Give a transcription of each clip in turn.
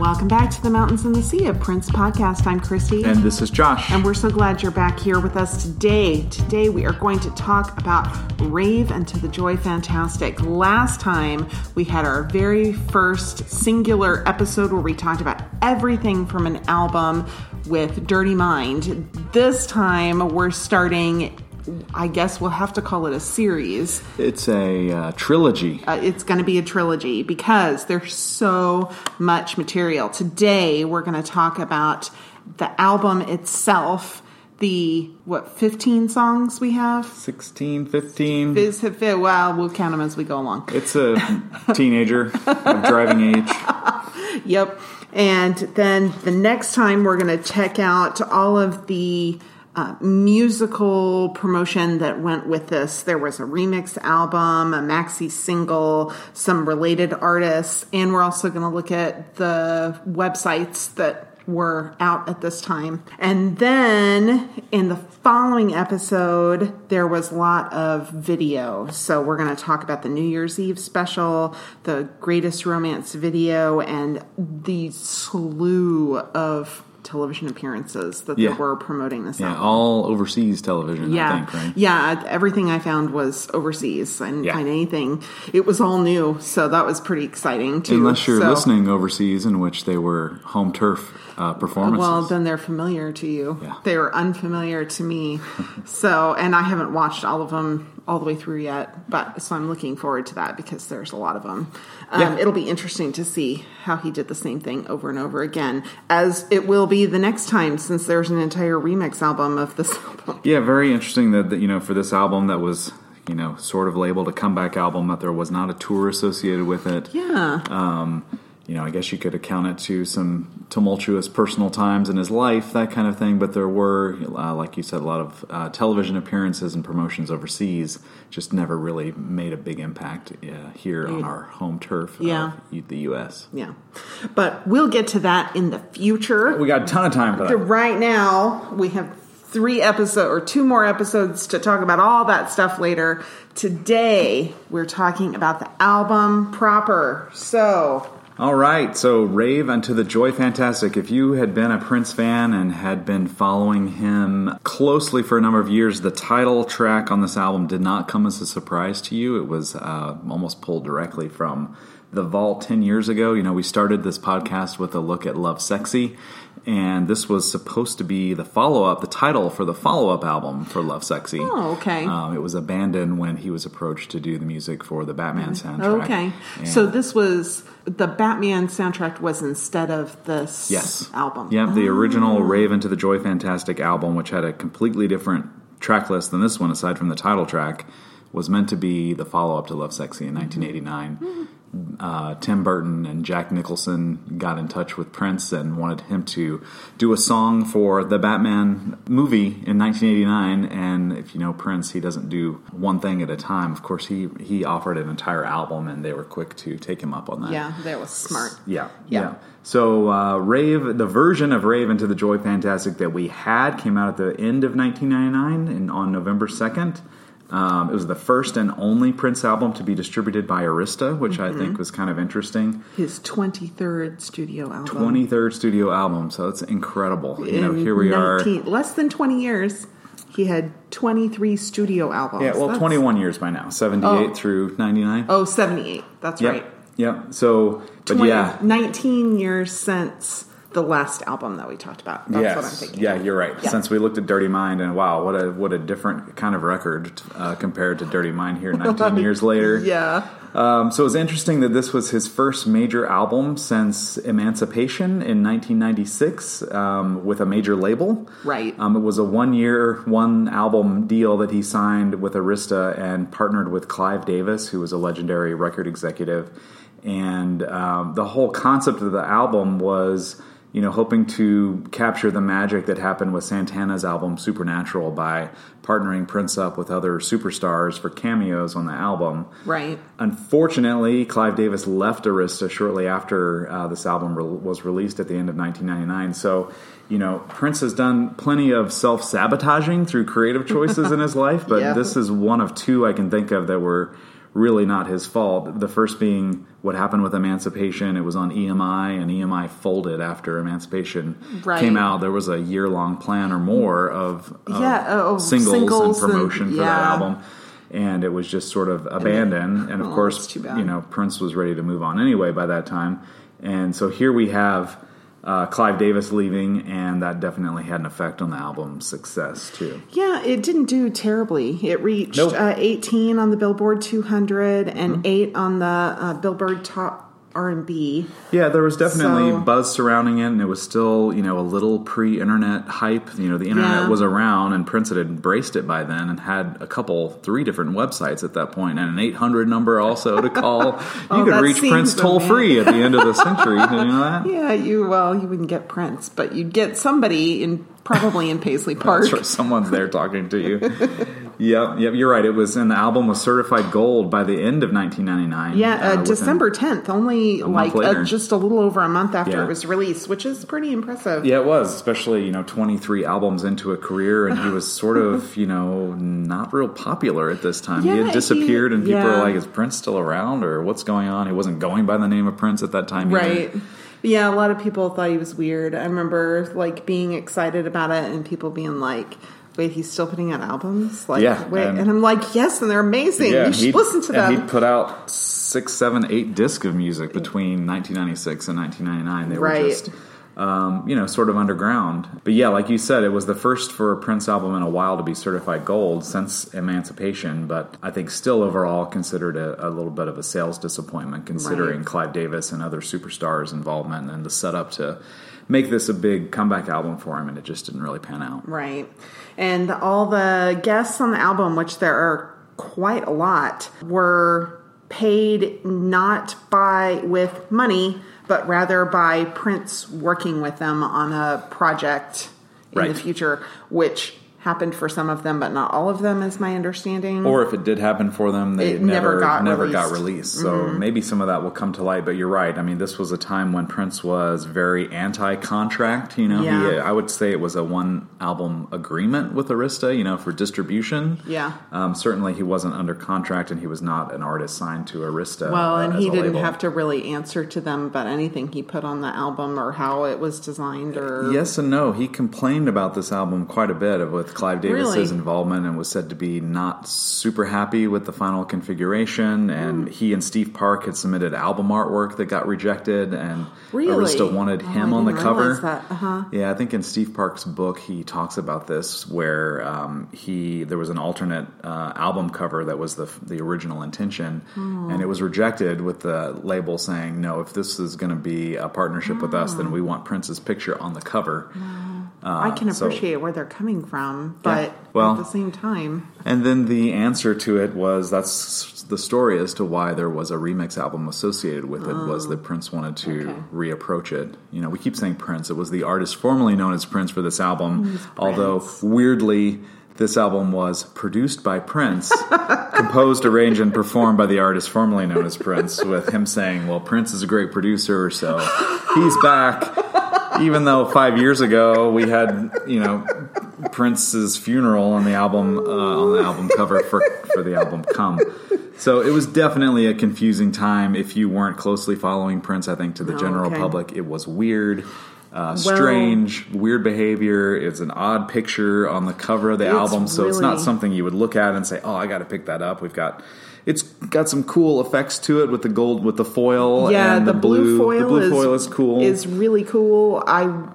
Welcome back to the Mountains and the Sea of Prince podcast. I'm Christy. And this is Josh. And we're so glad you're back here with us today. Today we are going to talk about Rave Un2 the Joy Fantastic. Last time we had our very first singular episode where we talked about everything from an album with Dirty Mind. This time we're starting I guess we'll have to call it a series. It's a uh, trilogy. Uh, it's going to be a trilogy because there's so much material. Today, we're going to talk about the album itself. The what 15 songs we have 16 15 Fizz, well we'll count them as we go along it's a teenager of driving age yep and then the next time we're going to check out all of the uh, musical promotion that went with this. There was a remix album, a maxi single, some related artists, and we're also going to look at the websites that were out at this time. And then in the following episode, there was a lot of video. So we're going to talk about the New Year's Eve special, the greatest romance video, and the slew of television appearances that Yeah. they were promoting this yeah album. all overseas television Yeah, i think right yeah. Everything I found was overseas. I didn't Yeah. find anything. It was all new, so that was pretty exciting too. unless you're So- listening overseas in which they were home turf uh, performances Well, then they're familiar to you. Yeah. They were unfamiliar to me. so, and I haven't watched all of them all the way through yet, but so I'm looking forward to that because there's a lot of them. Um, Yeah. It'll be interesting to see how he did the same thing over and over again, as it will be the next time since there's an entire remix album of this album. yeah very interesting that, that you know for this album that was you know sort of labeled a comeback album that there was not a tour associated with it Yeah. um, you know, I guess you could account it to some tumultuous personal times in his life, that kind of thing. But there were, uh, like you said, a lot of uh, television appearances and promotions overseas. Just never really made a big impact uh, here on our home turf Yeah. the U.S. yeah. But we'll get to that in the future. We got a ton of time for that. right now we have three episodes or two more episodes to talk about all that stuff later today we're talking about the album proper so All right, so Rave Un2 the Joy Fantastic. If you had been a Prince fan and had been following him closely for a number of years, the title track on this album did not come as a surprise to you. It was uh, almost pulled directly from the vault 10 years ago. You know, we started this podcast with a look at Lovesexy, and this was supposed to be the follow up, the title for the follow up album for Lovesexy. Oh, okay. Um, it was abandoned when he was approached to do the music for the Batman soundtrack. okay And- so this was the batman soundtrack was instead of this Yes. album Yep, the Oh. original Rave Un2 the Joy Fantastic album, which had a completely different track list than this one, aside from the title track, was meant to be the follow up to Lovesexy in 1989. Mm-hmm. Uh, Tim Burton and Jack Nicholson got in touch with Prince and wanted him to do a song for the Batman movie in 1989. And if you know Prince, he doesn't do one thing at a time. Of course, he he offered an entire album, and they were quick to take him up on that. yeah that was smart Yeah, Yeah. yeah. So uh, Rave, the version of Rave Un2 the Joy Fantastic that we had came out at the end of 1999 and on November 2nd. Um, it was the first and only Prince album to be distributed by Arista, which I think was kind of interesting. his 23rd studio album 23rd studio album, so it's incredible. You know, here we are. less than 20 years he had 23 studio albums Yeah, well, That's- 21 years by now, 78 Oh. through 99. oh 78 that's yep. right Yep. So, but 20 yeah. 19 years since the last album that we talked about. That's yes. what I'm thinking. Yeah, you're right. Yeah. Since we looked at Dirty Mind, and wow, what a what a different kind of record uh, compared to Dirty Mind here 19 years later. Yeah. Um, so was interesting that this was his first major album since Emancipation in 1996 um, with a major label. Right. Um, it was a one year, one album deal that he signed with Arista and partnered with Clive Davis, who was a legendary record executive. And um, the whole concept of the album was you know, hoping to capture the magic that happened with Santana's album Supernatural by partnering Prince up with other superstars for cameos on the album. Right. Unfortunately, Clive Davis left Arista shortly after uh, this album re- was released at the end of 1999. So, you know, Prince has done plenty of self sabotaging through creative choices in his life, but Yeah. this is one of two I can think of that were really not his fault. The first being what happened with Emancipation. It was on EMI, and EMI folded after Emancipation Right. came out. There was a year long plan or more of, of Yeah, uh, of singles, singles and and- promotion for that album. And it was just sort of abandoned. And, of Oh, course, that's too bad. you know, Prince was ready to move on anyway by that time. And so here we have uh, Clive Davis leaving, and that definitely had an effect on the album's success too. Yeah, it didn't do terribly. It reached Nope. uh, 18 on the Billboard 200 and 8 on the uh, Billboard Top R&B. Yeah, there was definitely So- buzz surrounding it, and it was still, you know, a little pre-internet hype. You know, the internet Yeah. was around, and Prince had embraced it by then, and had a couple, three different websites at that point, and an 800 number also to call. you Oh, could reach Prince toll free at the end of the century. You know that? Yeah, you well, you wouldn't get Prince, but you'd get somebody in probably in Paisley Park. Sure, someone's there talking to you. yep, yep, you're right. It was, and the album was certified gold by the end of 1999. Yeah, uh, within- December 10th, only like uh, just a little over a month after Yeah. it was released, which is pretty impressive. Yeah, it was, especially, you know, 23 albums into a career, and he was sort of, you know, not real popular at this time. he had disappeared, he- and people yeah. are like, is Prince still around, or what's going on? He wasn't going by the name of Prince at that time. either. Yeah, a lot of people thought he was weird. I remember like being excited about it and people being like, "Wait, he's still putting out albums?" Like, Yeah, wait, and- and, I'm like, "Yes, and they're amazing. you should listen to and them." he'd put out six, seven, eight discs of music between 1996 and 1999. They Right. were just, um, you know, sort of underground. But yeah, like you said, it was the first for a Prince album in a while to be certified gold since Emancipation. But I think still overall considered a, a little bit of a sales disappointment considering Right. Clive Davis and other superstars' involvement and the setup to make this a big comeback album for him, and it just didn't really pan out. Right. And all the guests on the album, which there are quite a lot, were paid not by with money, but rather by Prince working with them on a project in Right. the future, which happened for some of them, but not all of them, is my understanding. Or if it did happen for them, they It never never got never released. Mm-hmm. got released. So maybe some of that will come to light. But you're right. I mean, this was a time when Prince was very anti-contract. You know, he, I would say it was a one album agreement with Arista. You know, for distribution. Yeah. Um, certainly, he wasn't under contract, and he was not an artist signed to Arista. well, uh, and he didn't label. have to really answer to them about anything he put on the album or how it was designed or Yes and no. He complained about this album quite a bit with Clive Davis's Really? involvement and was said to be not super happy with the final configuration. And Hmm. he and Steve Parke had submitted album artwork that got rejected, and Really? Arista wanted Oh, him on the cover. Uh-huh. Yeah, I think in Steve Parke's book he talks about this, where um, he there was an alternate uh, album cover that was the the original intention, Hmm. and it was rejected with the label saying, "No, if this is going to be a partnership with us, then we want Prince's picture on the cover." I can Uh, so- appreciate where they're coming from, but Well- at the same time, And then the answer to it was that's the story as to why there was a remix album associated with it was that Prince wanted to Oh, okay. reapproach it. You know, we keep saying Prince. It was the artist formerly known as Prince for this album, although weirdly this album was produced by Prince, composed, arranged, and performed by the artist formerly known as Prince, with him saying, Well, Prince is a great producer, so he's back. Even though five years ago we had, you know, Prince's funeral on the album uh, on the album cover for for the album Come. So it was definitely a confusing time if you weren't closely following Prince. I think to the Oh, general okay. public, it was weird. Uh, strange, weird behavior. It's an odd picture on the cover of the album, so it's not something you would look at and say, "Oh, I got to pick that up." We've got, it's got some cool effects to it with the gold, with the foil, yeah, and the, blue, foil, The blue is, foil is cool. Is really cool. I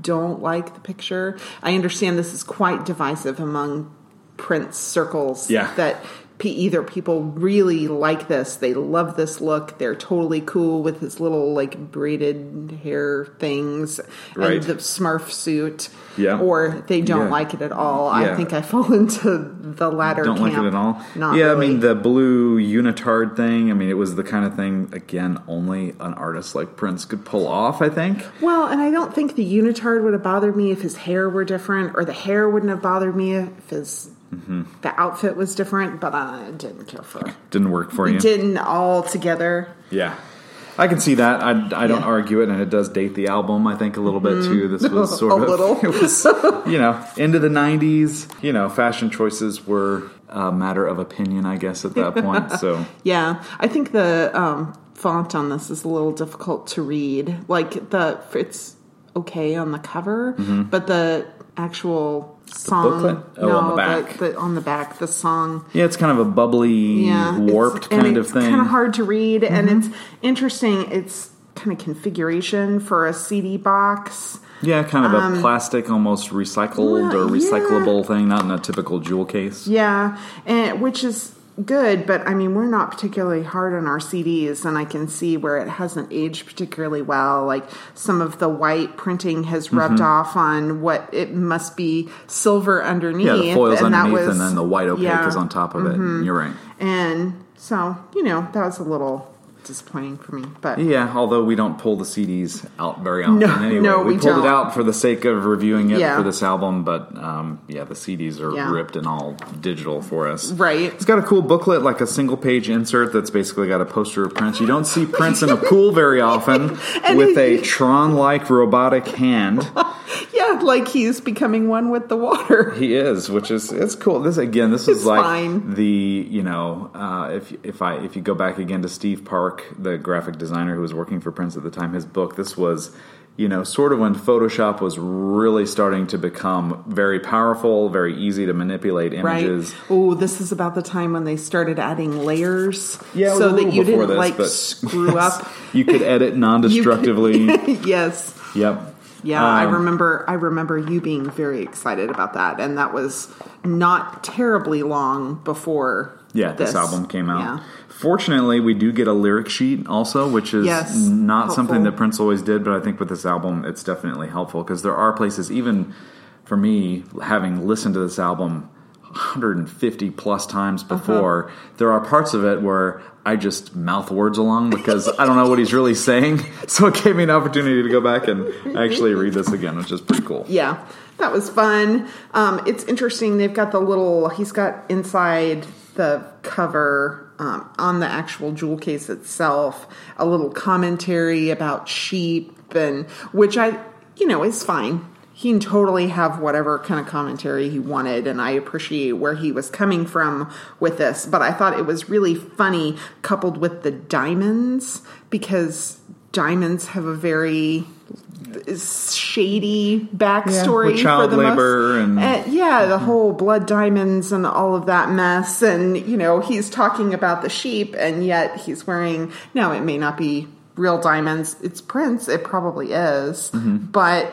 don't like the picture. I understand this is quite divisive among Prince circles. Yeah. that either people really like this, they love this look, they're totally cool with his little like braided hair things Right. and the Smurf suit. Yeah. or they don't Yeah. like it at all. Yeah. I think I fall into the latter. don't like it at all. Not yeah, really. I mean the blue unitard thing. I mean, it was the kind of thing again only an artist like Prince could pull off. I think. Well, and I don't think the unitard would have bothered me if his hair were different, or the hair wouldn't have bothered me if his Mm-hmm. the outfit was different. But I didn't care for it. Didn't work for you. Didn't all together. Yeah. I can see that. I, I don't Yeah. argue it, and it does date the album. I think a little bit too. This was sort Mm-hmm. A of little. It was you know into the '90s. You know, fashion choices were a matter of opinion, I guess, at that point. So Yeah, I think the um, font on this is a little difficult to read. Like the it's okay on the cover, but the actual song, booklet? Oh, on the back. the, on the back, the song, yeah, it's kind of a bubbly, yeah, warped kind of thing. Mm-hmm. Kind of hard to read, and it's interesting. It's kind of configuration for a CD box. Yeah, kind of a plastic, almost recycled or Um, yeah. recyclable thing, not in a typical jewel case. Yeah, and which is good, but I mean, we're not particularly hard on our CDs, and I can see where it hasn't aged particularly well. Like some of the white printing has rubbed Mm-hmm. off on what it must be silver underneath. Yeah, the foil's and that underneath, was- and then the white opaque yeah. Mm-hmm. is on top of it. You're right. And so, you know, that was a little disappointing for me, but Yeah, although we don't pull the CDs out very often No, anyway. no, we, we pulled don't. it out for the sake of reviewing it Yeah. for this album, but um, yeah, the CDs are Yeah. ripped and all digital for us. right. It's got a cool booklet, like a single page insert that's basically got a poster of Prince. You don't see Prince in a pool very often with a Tron like robotic hand. Yeah, like he's becoming one with the water. He is, which is it's cool. This again, this is It's like fine. the you know uh, if if I if you go back again to Steve Parke, the graphic designer who was working for Prince at the time, his book. This was you know sort of when Photoshop was really starting to become very powerful, very easy to manipulate images. Right. Oh, this is about the time when they started adding layers, Yeah, so that you didn't this, like screw Yes. up. You could edit non-destructively. yes. yep. Yeah, I Um, remember. I remember you being very excited about that, and that was not terribly long before. Yeah, this, album came out. Yeah. Fortunately, we do get a lyric sheet also, which is Yes, not something that Prince always did, but I think with this album, it's definitely helpful because there are places, even for me, having listened to this album 150 plus times Uh-huh. before, there are parts of it where I just mouth words along because I don't know what he's really saying. So it gave me an opportunity to go back and actually read this again, which is pretty cool. Yeah, that was fun. Um, it's interesting. They've got the little. He's got inside the cover um, on the actual jewel case itself a little commentary about sheep, and which I, you know, is fine. He can totally have whatever kind of commentary he wanted, and I appreciate where he was coming from with this. But I thought it was really funny, coupled with the diamonds, because diamonds have a very shady backstory with child for the labor most, and- Uh, yeah, the whole blood diamonds and all of that mess. And you know, he's talking about the sheep, and yet he's wearing. Now, it may not be real diamonds. It's Prince. It probably is, Mm-hmm. but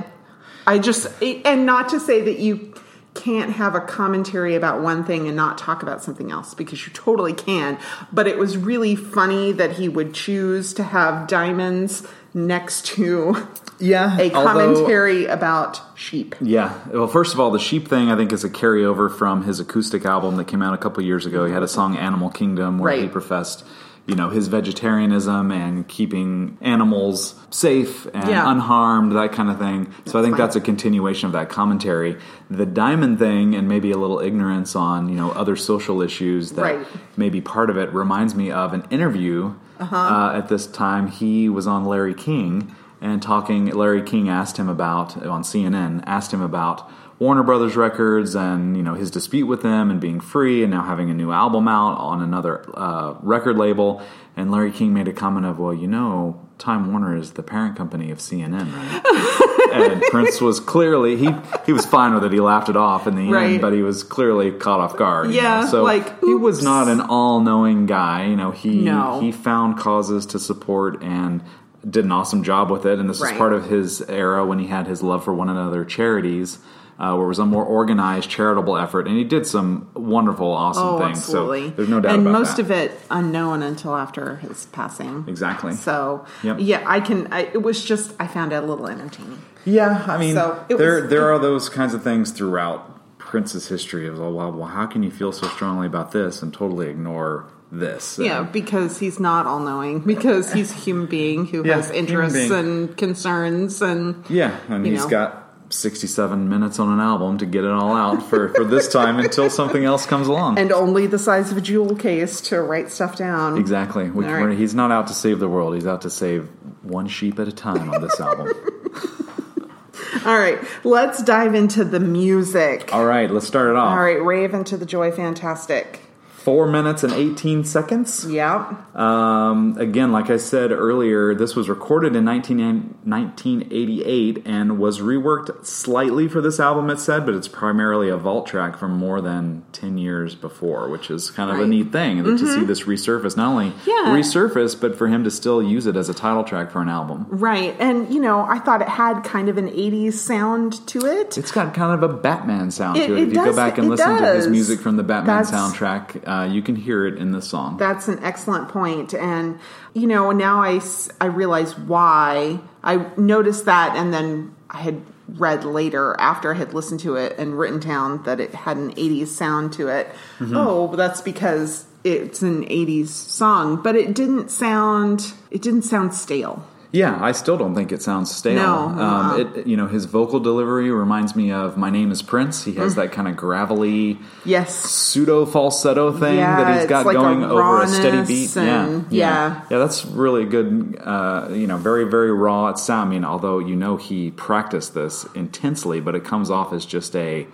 I just and not to say that you can't have a commentary about one thing and not talk about something else because you totally can. But it was really funny that he would choose to have diamonds next to Yeah, a although- commentary about sheep. Yeah. Well, first of all, the sheep thing I think is a carryover from his acoustic album that came out a couple years ago. He had a song "Animal Kingdom" where he professed, you know, his vegetarianism and keeping animals safe and Yeah. unharmed, that kind of thing. So I think fine. that's a continuation of that commentary. The diamond thing and maybe a little ignorance on you know other social issues that Right. may be part of it reminds me of an interview Uh-huh. uh, at this time. He was on Larry King and talking. Larry King asked him about on CNN asked him about Warner Brothers records and you know his dispute with them and being free and now having a new album out on another uh, record label. And Larry King made a comment of, "Well, you know, Time Warner is the parent company of CNN, right?" and Prince was clearly he he was fine with it. He laughed it off in the Right. end, but he was clearly caught off guard. Yeah, know? so like, he was not an all-knowing guy. You know, he No. he found causes to support and did an awesome job with it. And this Right. is part of his era when he had his love for one another charities. Uh, where it was a more organized charitable effort, and he did some wonderful, awesome Oh, things. absolutely. So there's no doubt and most that. of it unknown until after his passing. Exactly. So Yep. yeah, I can. I, it was just I found it a little entertaining. Yeah, I mean, So, there was- there are those kinds of things throughout Prince's history of, well, well, how can you feel so strongly about this and totally ignore this? Yeah, And- because he's not all knowing. Because he's a human being who Yeah, has interests and concerns, and yeah, and he's know. got 67 minutes on an album to get it all out for, for this time until something else comes along. And only the size of a jewel case to write stuff down. exactly. We, right. He's not out to save the world. He's out to save one sheep at a time on this album. All right, let's dive into the music. All right, let's start it off. All right, Rave Un2 the Joy Fantastic. Four minutes and 18 seconds. Yeah. Um, again, like I said earlier, this was recorded in 19, 1988 and was reworked slightly for this album, it said, but it's primarily a vault track from more than 10 years before, which is kind of a Right. Mm-hmm. neat thing that to see this resurface. Not only Yeah. resurface, but for him to still use it as a title track for an album. Right. And, you know, I thought it had kind of an 80s sound to it. It's got kind of a Batman sound It- to it. it if you go back and listen to his music from the Batman That's- soundtrack, uh, you can hear it in the song. That's an excellent point. And, you know, now I, I realize why. I noticed that, and then I had read later after I had listened to it and written down that it had an 80s sound to it. Mm-hmm. Oh, well, that's because it's an 80s song, but it didn't sound it didn't sound stale. Yeah, I still don't think it sounds stale. No, um, uh-uh. it, you know, his vocal delivery reminds me of "My Name Is Prince." He Mm. has that kind of gravelly Yes. pseudo falsetto thing Yeah, that he's it's got like a going over a steady beat. and- yeah, yeah. yeah, That's really good. Uh, you know, very very raw. It sound. I mean, although you know he practiced this intensely, but it comes off as just a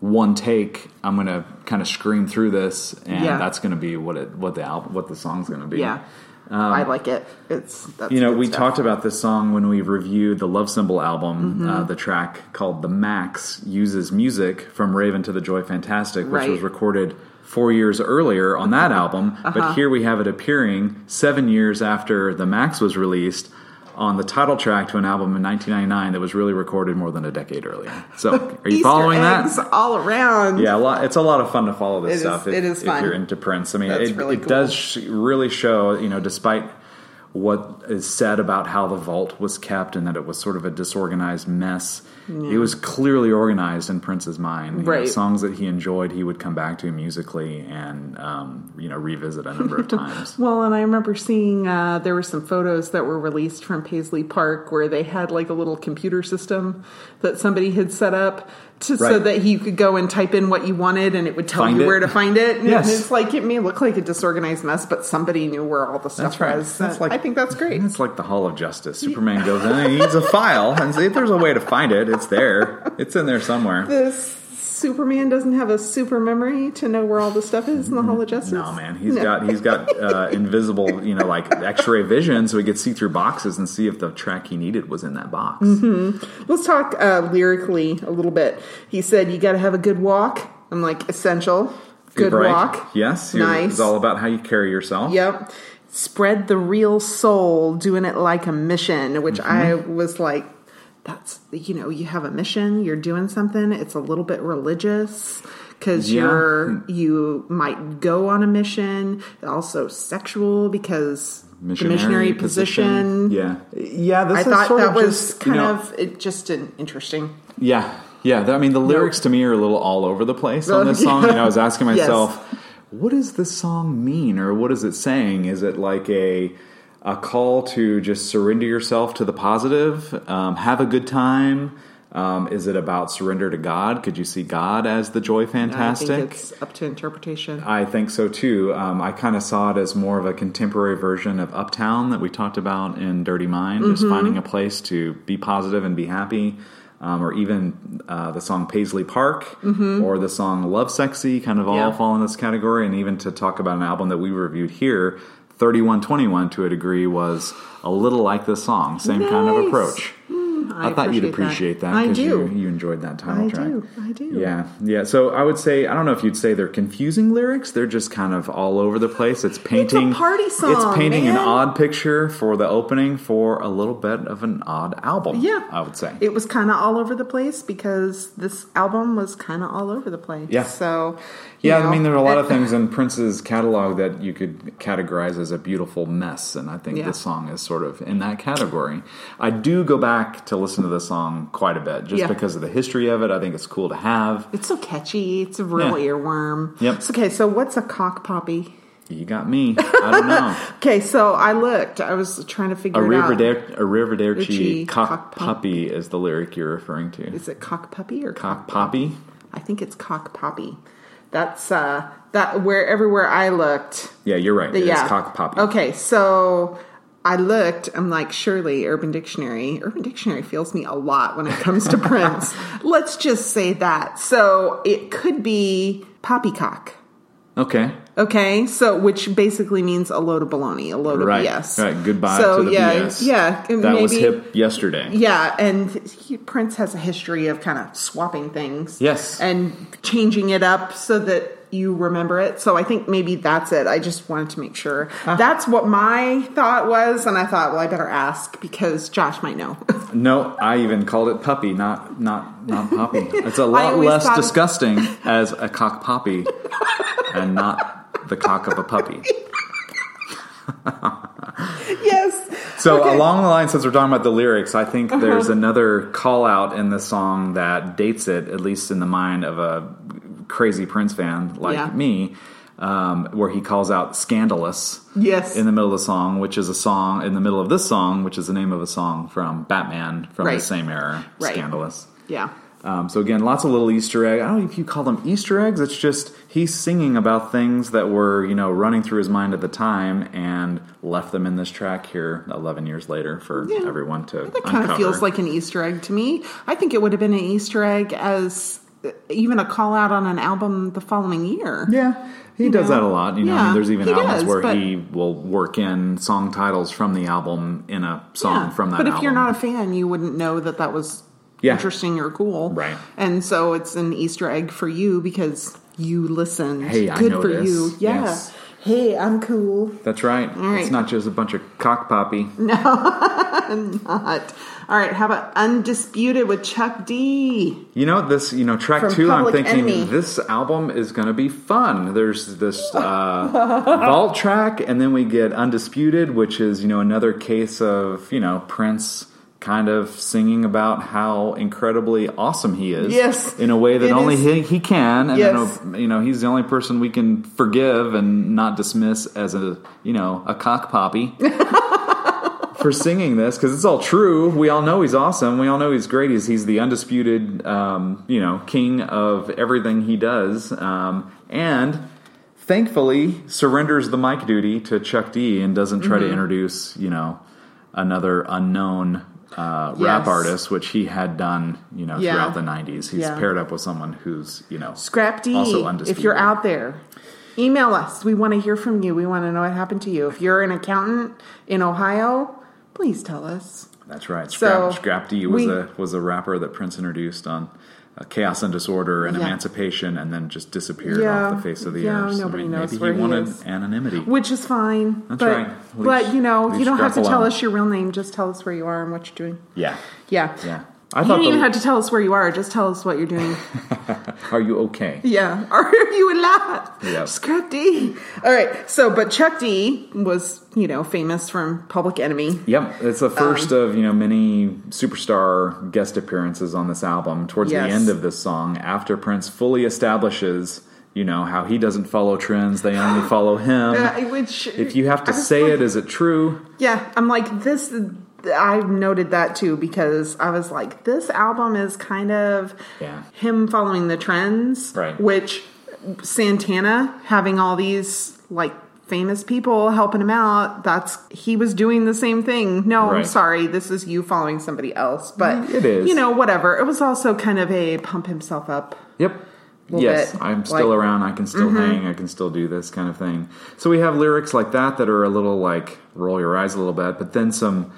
one take. I'm going to kind of scream through this, and Yeah. that's going to be what it what the album what the song's going to be. Yeah. I like it. It's that's Um, You know, we stuff. talked about this song when we reviewed the Love Symbol album. Mm-hmm. Uh, the track called "The Max" uses music from "Rave Un2 the Joy Fantastic," which Right. was recorded four years earlier on that album. Uh-huh. But here we have it appearing seven years after "The Max" was released on the title track to an album in 1999 that was really recorded more than a decade earlier. So, are you following eggs that? all around. Yeah, a lot, it's a lot of fun to follow this It is- stuff. if, it is if fun. you're into Prince. I mean, That's it, really it cool. does sh- really show, you know, despite what is said about how the vault was kept and that it was sort of a disorganized mess. It was clearly organized in Prince's mind. You know, songs that he enjoyed, he would come back to musically and um, you know revisit a number of times. Well, and I remember seeing uh, there were some photos that were released from Paisley Park where they had like a little computer system that somebody had set up to, so that you could go and type in what you wanted and it would tell Find you it. where to find it. And Yes. it's like it may look like a disorganized mess, but somebody knew where all the stuff That's right. was. That's like- I think that's great. It's like the Hall of Justice. Superman goes in and he needs a file, and if there's a way to find it. It's there. It's in there somewhere. This Superman doesn't have a super memory to know where all the stuff is in the Hall of Justice. No man, he's No. got he's got uh, invisible, you know, like X-ray vision, so he could see through boxes and see if the track he needed was in that box. Let's talk uh, lyrically a little bit. He said, "You got to have a good walk." I'm like, essential. Good walk. Yes, Nice. It's all about how you carry yourself. Yep. Spread the real soul, doing it like a mission, which I was like, that's, you know, you have a mission, you're doing something, it's a little bit religious because Yeah. you're, you might go on a mission, also sexual because the missionary position. Yeah, yeah. This I is thought sort that was just, you kind know, of it, just an interesting. Yeah, yeah. I mean, the lyrics to me are a little all over the place on this song. yeah. You I was asking Yes. myself, what does this song mean, or what is it saying? Is it like a a call to just surrender yourself to the positive, um, have a good time? Um, is it about surrender to God? Could you see God as the joy I fantastic? think it's up to interpretation. I think so too. Um, I kind of saw it as more of a contemporary version of Uptown that we talked about in Dirty Mind, just Mm-hmm. finding a place to be positive and be happy. Um, or even uh, the song Paisley Park or the song Lovesexy kind of all Mm-hmm. Yeah. fall in this category. And even to talk about an album that we reviewed here, 3121 to a degree was a little like this song, same kind of Nice. approach. Hmm, I, thought you'd appreciate that I because do. you, you enjoyed that title I track. I do. I do. Yeah, yeah. So I would say I don't know if you'd say they're confusing lyrics. They're just kind of all over the place. It's painting party song. It's painting an odd picture for the opening for a little bit of an odd album. Yeah. I would say. It was kind of all over the place because this album was kind of all over the place. Yeah. So, you yeah, know, I mean, there are a lot of things in Prince's catalog that you could categorize as a beautiful mess, and I think Yeah. this song is sort of in that category. I do go back to listen to this song quite a bit, just Yeah. because of the history of it. I think it's cool to have. It's so catchy. It's a real Yeah. earworm. Yep. So, okay, so what's a cock poppy? You got me. I don't know. Okay, so I looked. I was trying to figure a it out. Arrivederci, Arrivederci Richie cock, cock puppy is the lyric you're referring to. Is it cock puppy or Cock poppy? I think it's cock poppy. That's uh that where everywhere I looked. Yeah, you're right. It is yeah. cock poppy. Okay, so I looked. I'm like, surely Urban Dictionary. Urban Dictionary feels me a lot when it comes to Prince. Let's just say that. So it could be poppycock. Okay. Okay, so which basically means a load of baloney, a load Right. of BS. Right. Goodbye So to the yeah, BS. yeah, That maybe, was hip yesterday. Yeah, and he, Prince has a history of kind of swapping things. Yes. and changing it up so that you remember it. So I think maybe that's it. I just wanted to make sure. Uh-huh. That's what my thought was, and I thought, well, I better ask because Josh might know. No, I even called it puppy, not not not poppy. It's a lot less disgusting as a cock poppy, and not the cock of a puppy. yes. So Okay. along the line, since we're talking about the lyrics, I think Uh-huh. there's another call out in the song that dates it, at least in the mind of a crazy Prince fan like Yeah. me, um, where he calls out "scandalous" Yes. in the middle of the song, which is a song in the middle of this song, which is the name of a song from Batman from Right. the same era, Right. "Scandalous." yeah. Um, so again, lots of little Easter egg. I don't know if you call them Easter eggs. It's just he's singing about things that were you know running through his mind at the time, and left them in this track here 11 years later for Yeah. everyone to That kind uncover. of feels like an Easter egg to me. I think it would have been an Easter egg as uh, even a call out on an album the following year. yeah. He You does know? that a lot. You know, I mean, there's even albums does, where he will work in song titles from the album in a song Yeah. from that But if album. you're not a fan, you wouldn't know that that was Yeah. interesting or cool. Right. And so it's an Easter egg for you because you listened. Hey, I Good know for this. you. Yeah. Yes. Hey, I'm cool. That's right. right. It's not just a bunch of cock poppy. No, not. All right. How about Undisputed with Chuck D? You know this. You know track From two. I'm thinking Enemy. this album is going to be fun. There's this uh, vault track, and then we get undisputed, which is you know another case of you know Prince kind of singing about how incredibly awesome he is. Yes, in a way that only he, he can. And Yes. you know, you know he's the only person we can forgive and not dismiss as a you know a cock poppy. for singing this because it's all true. We all know he's awesome. We all know he's great. He's he's the undisputed, um, you know, king of everything he does, um, and thankfully surrenders the mic duty to Chuck D and doesn't try Mm-hmm. to introduce, you know, another unknown. Uh, rap Yes. artist, which he had done, you know, Yeah. throughout the '90s. He's Yeah. paired up with someone who's, you know, Scrap D. Also if you're out there, email us. We want to hear from you. We want to know what happened to you. If you're an accountant in Ohio, please tell us. That's right. So, Scrap, Scrap D was we- a was a rapper that Prince introduced on Chaos and Disorder and Yeah. Emancipation, and then just disappeared Yeah. off the face of the Yeah, earth. nobody knows maybe where he he wanted is. anonymity. Which is fine. That's but, right. Leave- but you know, you don't have to Scrap tell us your real name. Just tell us where you are and what you're doing. yeah, Yeah. yeah. I You thought don't even the, have to tell us where you are. Just tell us what you're doing. Are you okay? yeah. Are you in alive? Yep. Scrap D. All right. So, but Chuck D was, you know, famous from Public Enemy. Yep, it's the first Um, of you know many superstar guest appearances on this album. Towards Yes. the end of this song, after Prince fully establishes, you know how he doesn't follow trends; they only follow him. Uh, which, if you have to say like- it, is it true? Yeah, I'm like this. I noted that too because I was like, this album is kind of Yeah. him following the trends, Right. Which Santana having all these like famous people helping him out. That's he was doing the same thing. No, I'm sorry, this is you following somebody else. But It is. you know, whatever. It was also kind of a pump himself up. Yep. Yes, bit, I'm still like- Mm-hmm. around. I can still hang. I can still do this kind of thing. So we have lyrics like that that are a little like roll your eyes a little bit, but then some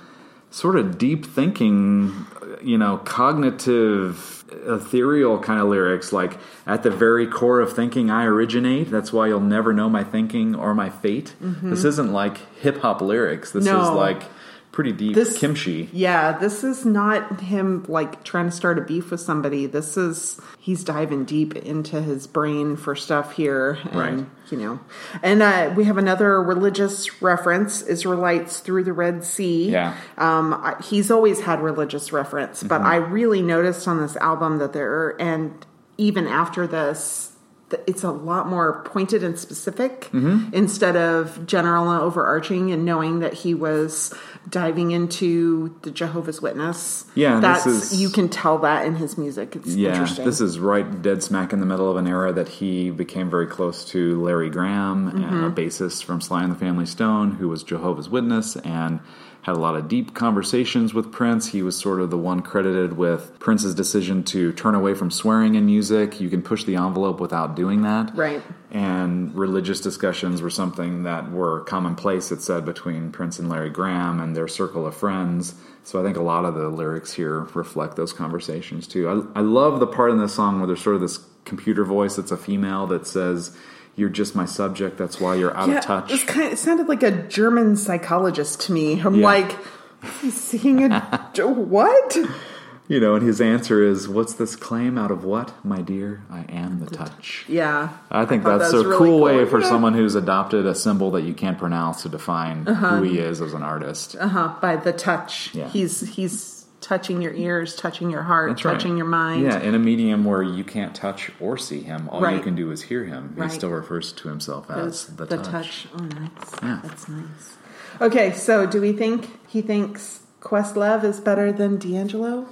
sort of deep thinking, you know, cognitive, ethereal kind of lyrics like at the very core of thinking I originate. That's why you'll never know my thinking or my fate. This isn't like hip hop lyrics. This is Mm-hmm. Like pretty deep This- kimchi. Yeah, this is not him like trying to start a beef with somebody. This is he's diving deep into his brain for stuff here, and Right. You know, and uh, we have another religious reference: Israelites through the Red Sea. Yeah. um, I, he's always had religious reference, but Mm-hmm. I really noticed on this album that there, and even after this. It's a lot more pointed and specific Mm-hmm. instead of general and overarching and knowing that he was diving into the Jehovah's Witness. Yeah, that's is- you can tell that in his music. It's Yeah, interesting. this is right dead smack in the middle of an era that he became very close to Larry Graham, Mm-hmm. a bassist from Sly and the Family Stone, who was Jehovah's Witness and had a lot of deep conversations with Prince. He was sort of the one credited with Prince's decision to turn away from swearing in music. You can push the envelope without doing that. Right. And religious discussions were something that were commonplace, it said, between Prince and Larry Graham and their circle of friends. So I think a lot of the lyrics here reflect those conversations too. I, I love the part in this song where there's sort of this computer voice that's a female that says, You're just my subject, that's why you're out yeah, of touch. It, kind of, it sounded like a German psychologist to me. I'm Yeah. like, seeing a what? You know, and his answer is, What's this claim out of what? My dear, I am the touch. Yeah, I think thought that's that a really cool way cool. for Yeah. someone who's adopted a symbol that you can't pronounce to define who he is as an artist. uh-huh, by the touch. Yeah. He's he's touching your ears, touching your heart, That's right. touching your mind. Yeah, in a medium where you can't touch or see him, all you can do is hear him. He Right. still refers to himself as the, the touch. touch. Oh, nice. Yeah. That's nice. Okay, so do we think he thinks Questlove is better than D'Angelo?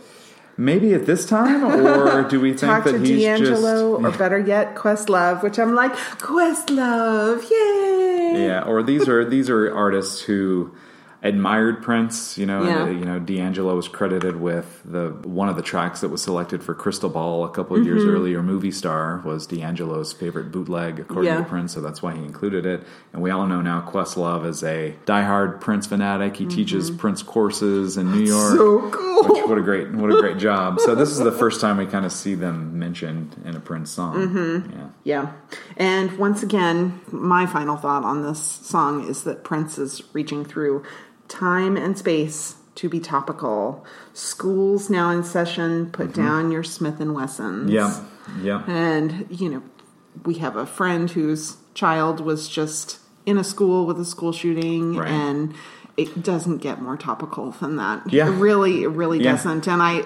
Maybe at this time, or do we think that he's D'Angelo, just or better yet, Questlove, which I'm like, Questlove, yay! yeah? Or these are these are artists who admired Prince. You know, Yeah. and, uh, you know, D'Angelo was credited with the one of the tracks that was selected for Crystal Ball a couple of years Mm-hmm. earlier. Movie Star was D'Angelo's favorite bootleg, according Yeah. to Prince, so that's why he included it. And we all know now Questlove is a diehard Prince fanatic. He teaches Prince courses in New York. Mm-hmm. So cool. Which, what a great what a great job. So this is the first time we kind of see them mentioned in a Prince song. Mm-hmm. Yeah. Yeah. And once again, my final thought on this song is that Prince is reaching through time and space to be topical. Schools now in session, put down your Smith and Wessons. Mm-hmm. Yeah. Yeah. And, you know, we have a friend whose child was just in a school with a school shooting Right. and it doesn't get more topical than that. Yeah. It really, it really Yeah. doesn't. And I,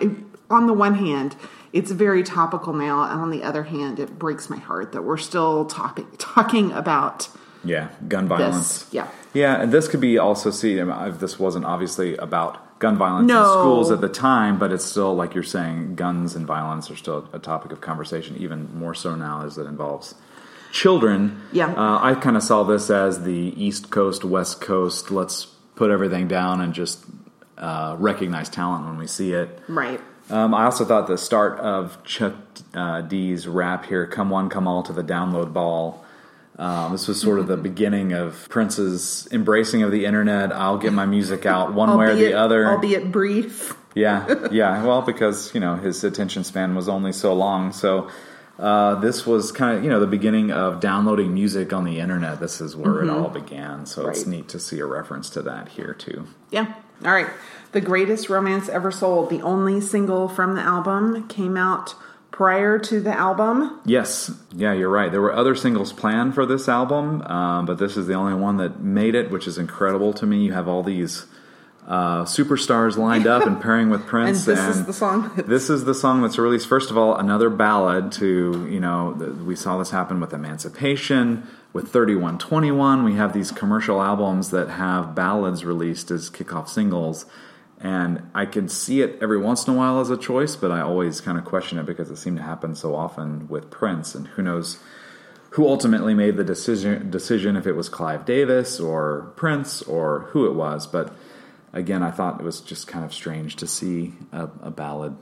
on the one hand, it's very topical now, and on the other hand, it breaks my heart that we're still topic, talking about Yeah. Gun violence. this. Yeah. Yeah, and this could be also seen. I mean, this wasn't obviously about gun violence No. in schools at the time, but it's still like you're saying, guns and violence are still a topic of conversation, even more so now as it involves children. Yeah. uh, I kind of saw this as the East Coast, West Coast. Let's put everything down and just uh, recognize talent when we see it. Right. Um, I also thought the start of Chuck uh, D's rap here, "Come One, Come All" to the download ball. Um, this was sort of the beginning of Prince's embracing of the internet. I'll get my music out one way or the other. Albeit brief. Yeah, yeah. Well, because you know his attention span was only so long, so uh, this was kind of you know the beginning of downloading music on the internet. This is where it all began. So it's Mm-hmm. Neat to see a reference to that here too. Yeah. All right. The greatest romance ever sold, the only single from the album, came out prior to the album. Yes, yeah, you're right. There were other singles planned for this album, um, but this is the only one that made it, which is incredible to me. You have all these uh, superstars lined up and pairing with Prince, And this is the song. this is the song that's released. First of all, another ballad to you know the, we saw this happen with Emancipation, with Thirty One Twenty One. We have these commercial albums that have ballads released as kickoff singles, and I can see it every once in a while as a choice, but I always kind of question it because it seemed to happen so often with Prince, and who knows who ultimately made the decision decision if it was Clive Davis or Prince or who it was, but again, I thought it was just kind of strange to see a, a ballad,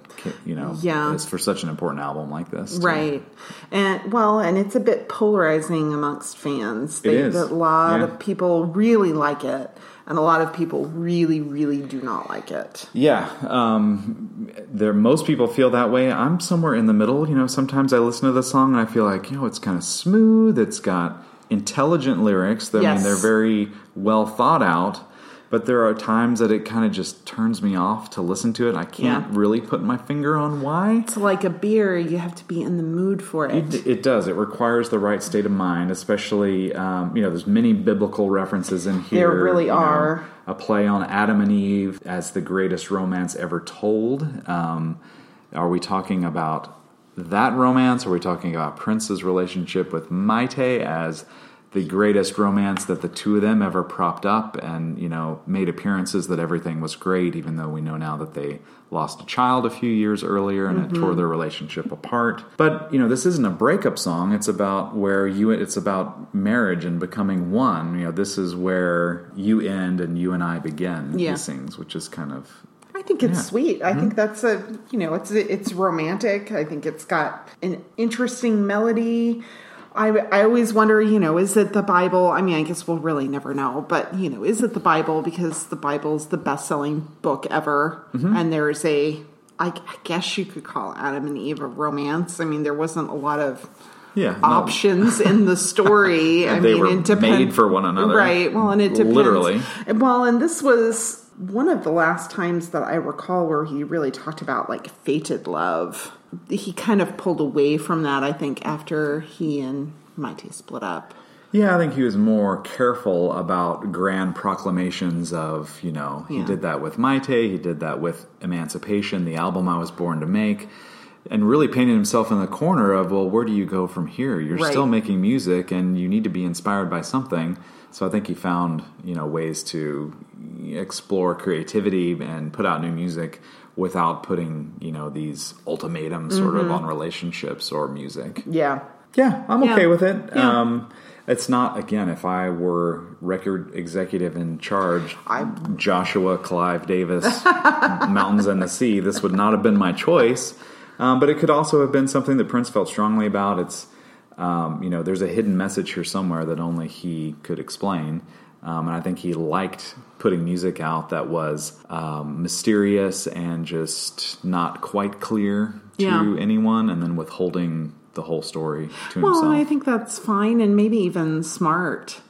you know, Yeah. for such an important album like this. Right. And well, and it's a bit polarizing amongst fans. It is. A lot Yeah. of people really like it, and a lot of people really, really do not like it. Yeah, um, there. Most people feel that way. I'm somewhere in the middle. You know, sometimes I listen to the song and I feel like, you know, it's kind of smooth. It's got intelligent lyrics. That, I mean, they're very well thought out. But there are times that it kind of just turns me off to listen to it. I can't Yeah. really put my finger on why. It's like a beer; you have to be in the mood for it. It, it does. It requires the right state of mind, especially um, you know. There's many biblical references in here. There really you know, are. a play on Adam and Eve as the greatest romance ever told. Um, are we talking about that romance? Are we talking about Prince's relationship with Mayte as the greatest romance that the two of them ever propped up and, you know, made appearances that everything was great, even though we know now that they lost a child a few years earlier and it mm-hmm. tore their relationship apart. But, you know, this isn't a breakup song. It's about where you, it's about marriage and becoming one. You know, this is where you end and you and I begin, Yeah. he sings, which is kind of I think it's Yeah. sweet. I think mm-hmm. that's a you know it's it's romantic. I think it's got an interesting melody. I I always wonder, you know, is it the Bible? I mean, I guess we'll really never know, but you know, is it the Bible because the Bible's the best-selling book ever, Mm-hmm. and there's a I, I guess you could call Adam and Eve a romance. I mean, there wasn't a lot of yeah, no. options in the story. I They mean, it depends, made for one another. right? Well, and it depends. Literally. Well, and this was one of the last times that I recall where he really talked about like fated love. He kind of pulled away from that, I think, after he and Mayte split up. Yeah, I think he was more careful about grand proclamations of, you know, he Yeah. did that with Mayte, he did that with Emancipation, the album I was born to make, and really painted himself in the corner of, well, where do you go from here? You're Right. still making music and you need to be inspired by something. So I think he found, you know, ways to explore creativity and put out new music without putting, you know, these ultimatums sort of on relationships or music. Yeah. Yeah, I'm Yeah. okay with it. Yeah. Um, it's not again. If I were record executive in charge, I- Joshua Clive Davis, Mountains and the Sea, this would not have been my choice. Um, but it could also have been something that Prince felt strongly about. It's um, you know, there's a hidden message here somewhere that only he could explain. Um, and I think he liked putting music out that was um, mysterious and just not quite clear to Yeah. anyone, and then withholding the whole story to Well, himself. I think that's fine and maybe even smart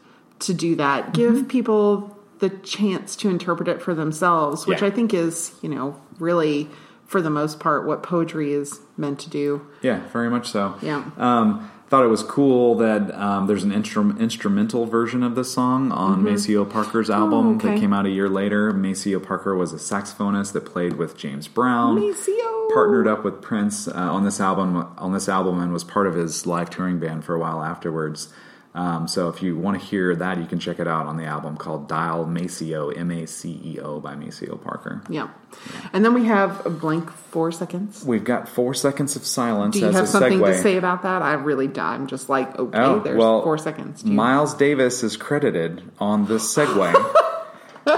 to do that. Give Mm-hmm. people the chance to interpret it for themselves, which Yeah. I think is, you know, really for the most part what poetry is meant to do. Yeah, very much so. Yeah. Um, thought it was cool that um, there's an instrum- instrumental version of this song on Maceo Parker's album Mm-hmm. Oh, okay. that came out a year later. Maceo Parker was a saxophonist that played with James Brown. Maceo. Partnered up with Prince uh, on this album on this album and was part of his live touring band for a while afterwards. Um, so if you want to hear that, you can check it out on the album called Dial Maceo, M A C E O by Maceo Parker. Yeah. And then we have a blank four seconds. We've got four seconds of silence Do you have something segue. to say about that? I really I'm just like, okay, Oh, there's well, four seconds. Do Miles Davis is credited on this segue.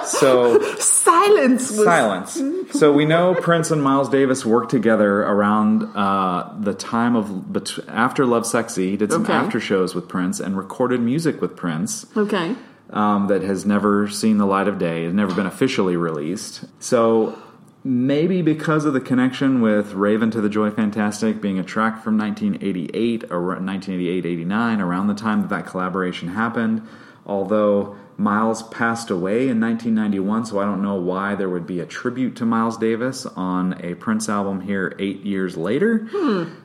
so Silence was silence. So we know Prince and Miles Davis worked together around uh, the time of bet- after Lovesexy. He did some Okay. after shows with Prince and recorded music with Prince Okay. um, that has never seen the light of day, has never been officially released. So maybe because of the connection with Rave Un2 the Joy Fantastic being a track from 1988 or 1988 89, around the time that that collaboration happened, although Miles passed away in 1991, so I don't know why there would be a tribute to Miles Davis on a Prince album here eight years later.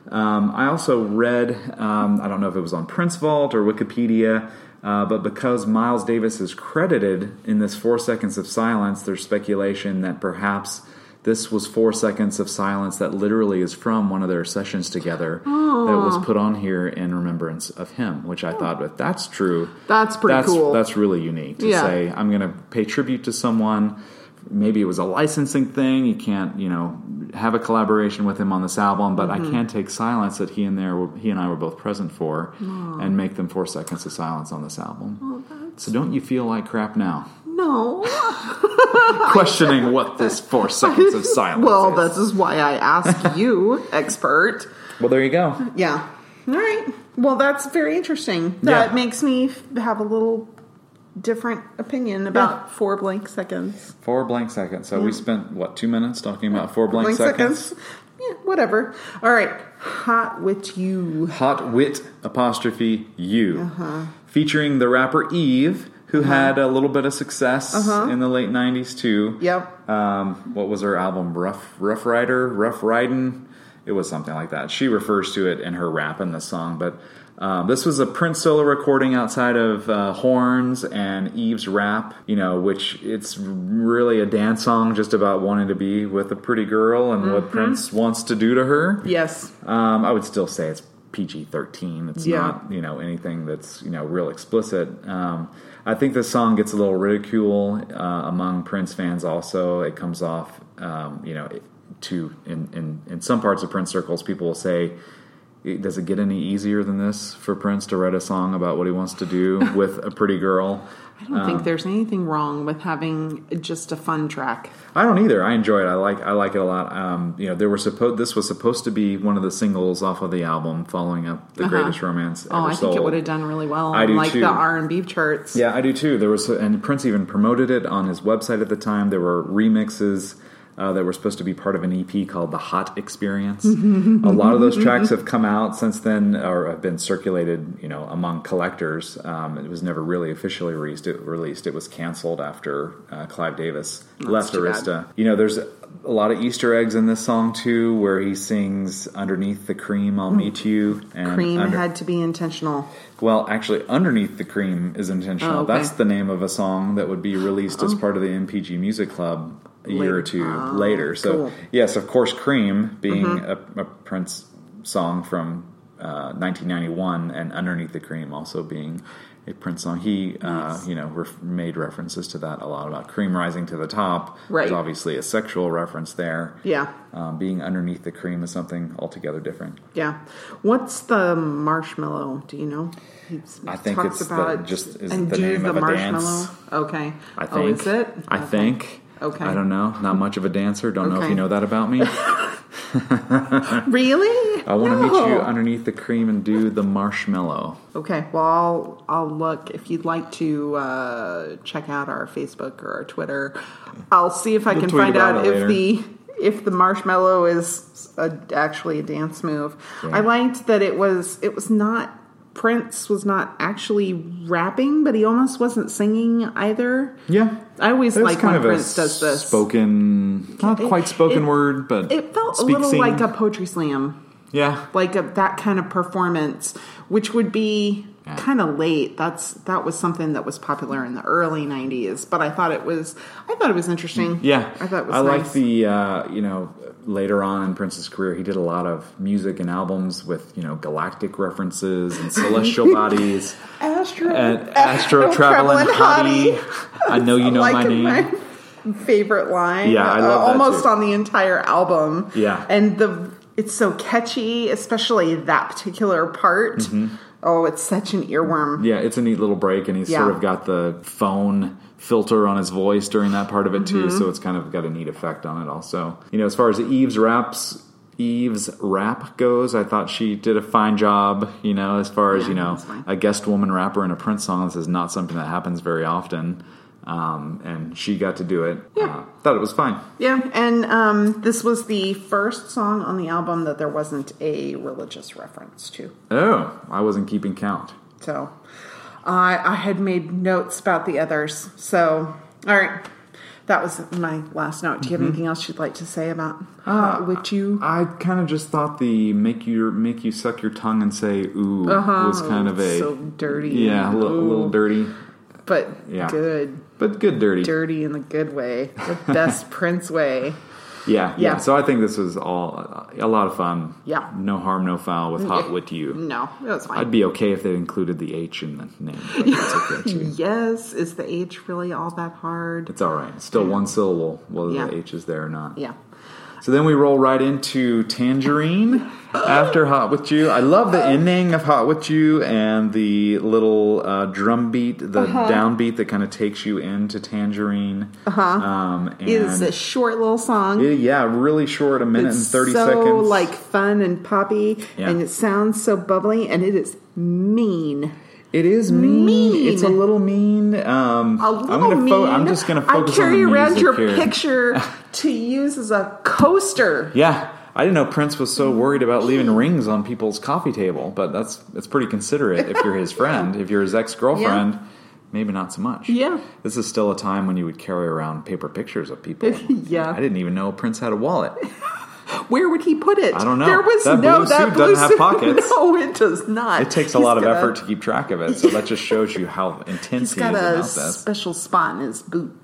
Um, I also read, um, I don't know if it was on Prince Vault or Wikipedia, uh, but because Miles Davis is credited in this four seconds of silence, there's speculation that perhaps this was four seconds of silence that literally is from one of their sessions together that was put on here in remembrance of him, which I oh. thought, if that's true, That's pretty that's, cool. That's really unique to Yeah. say, I'm going to pay tribute to someone. Maybe it was a licensing thing. You can't, you know, have a collaboration with him on this album, but Mm-hmm. I can't take silence that he and there, were, he and I were both present for, and make them four seconds of silence on this album. so don't you feel like crap now? no. Questioning what this four seconds of silence well, is. this is why I ask you, expert. Well, there you go. Yeah. All right. Well, that's very interesting. That Yeah. makes me have a little different opinion about four blank seconds. Four blank seconds. So we spent what two minutes talking about four blank, Blank seconds. seconds. Yeah, whatever. All right. Hot wit you. Hot wit apostrophe you, Uh-huh. featuring the rapper Eve, who had a little bit of success Uh-huh. in the late '90s too. Yep. Um, what was her album? Rough Rough Rider, Rough Riding. It was something like that. She refers to it in her rap in the song, but um, this was a Prince solo recording outside of uh, horns and Eve's rap. You know, which it's really a dance song just about wanting to be with a pretty girl and what Prince wants to do to her. Yes. Um, I would still say it's PG thirteen. It's Yeah. not you know anything that's you know real explicit. Um, I think this song gets a little ridicule uh, among Prince fans. Also, it comes off um, you know to in, in in some parts of Prince circles, people will say. Does it get any easier than this for Prince to write a song about what he wants to do with a pretty girl? I don't think there's anything wrong with having just a fun track. I don't either. I enjoy it. I like I like it a lot. Um, you know, there were supposed this was supposed to be one of the singles off of the album, following up the Uh-huh. greatest romance ever Oh, I think it would have done really well I do like too. the R and B charts. Yeah, I do too. There was, and Prince even promoted it on his website at the time. There were remixes uh, that were supposed to be part of an EP called the Hot Experience. a lot of those tracks have come out since then, or have been circulated, you know, among collectors. Um, it was never really officially released. It, released. it was canceled after uh, Clive Davis left. Arista. You know, there's a lot of Easter eggs in this song too, where he sings "Underneath the Cream, I'll Meet You." And Cream under- had to be intentional. well, actually, Underneath the Cream is intentional. Oh, okay. That's the name of a song that would be released as part of the NPG Music Club a year or two Oh, later. So, cool. Mm-hmm. yes, of course, Cream being a, a Prince song from uh, 1991, and Underneath the Cream also being a Prince song. He, uh, you know, ref- made references to that a lot about cream rising to the top. Right. There's obviously a sexual reference there. Yeah, Um, being underneath the cream is something altogether different. yeah. What's the marshmallow? Do you know? He I think it's the- about just is and the name the of a marshmallow. dance. Okay. I think. Oh, is it? I Okay. think. Okay. I don't know. Not much of a dancer. Don't know if Okay. you know that about me. Really? I want to meet No. you underneath the cream and do the marshmallow. Okay, well, I'll, I'll look. If you'd like to uh, check out our Facebook or our Twitter, I'll see if I We'll can tweet find about out it if later. the if the marshmallow is a, actually a dance move. Yeah. I liked that it was it was not Prince was not actually rapping, but he almost wasn't singing either. Yeah. I always It's like when Prince does this. spoken, not It- quite spoken it- word, but It felt a little sing. like a poetry slam. yeah. like a, that kind of performance, which would be Yeah. kind of late. That's that was something that was popular in the early '90s, but I thought it was I thought it was interesting. Yeah, I thought it was I like the uh, you know later on in Prince's career, he did a lot of music and albums with you know galactic references and celestial bodies Astro and astro traveling hottie. I know you know like my name. my favorite line. Yeah, I uh, love that almost on the entire album. Yeah. and the it's so catchy, especially that particular part. Oh, it's such an earworm. Mm-hmm. Yeah, it's a neat little break, and he's Yeah. sort of got the phone filter on his voice during that part of it too, Mm-hmm. so it's kind of got a neat effect on it. Also, you know, as far as Eve's raps. Eve's rap goes, I thought she did a fine job. You know, as far as Yeah, you know, a guest woman rapper in a Prince song. This is not something that happens very often, um, and she got to do it. Yeah. Uh, thought it was fine. Yeah, and um, this was the first song on the album that there wasn't a religious reference to. Oh, I wasn't keeping count. So I I had made notes about the others. So, all right. That was my last note. Do you have mm-hmm. anything else you'd like to say about uh, Hot With You? I kind of just thought the make you make you suck your tongue and say ooh was uh-huh. kind of a so dirty. yeah a little, a little dirty, but Yeah. good. but good dirty. Dirty in the good way, the best Prince way. Yeah, yeah, Yeah. So I think this was all uh, a lot of fun. Yeah. no harm, no foul with mm, hot Yeah. with you. No, it was fine. I'd be okay if they included the H in the name. Okay too. yes, is the H really all that hard? It's all right. It's still one syllable, whether Yeah. the H is there or not. Yeah. So then we roll right into Tangerine after Hot with You. I love the ending of Hot with You and the little uh, drum beat, the Uh-huh. downbeat that kind of takes you into Tangerine. Uh-huh. Um, It's a short little song. Yeah, yeah, really short, a minute it's and 30 so seconds. like fun and poppy, Yeah. and it sounds so bubbly, and it is mean. It is mean. Mean. It's a little mean. Um, A little I'm gonna mean. fo- I'm just going to focus I carry around your here. picture to use as a coaster. Yeah, I didn't know Prince was so worried about leaving rings on people's coffee table, but that's that's pretty considerate if you're his friend. If you're his ex girlfriend, maybe not so much. Yeah. this is still a time when you would carry around paper pictures of people. Yeah. I didn't even know Prince had a wallet. Where would he put it? I don't know. There was That no blue that suit blue doesn't have pockets. No, it does not. It takes a He's lot of a- effort to keep track of it, so that just shows you how intense He's he got is a about this. special spot in his boot.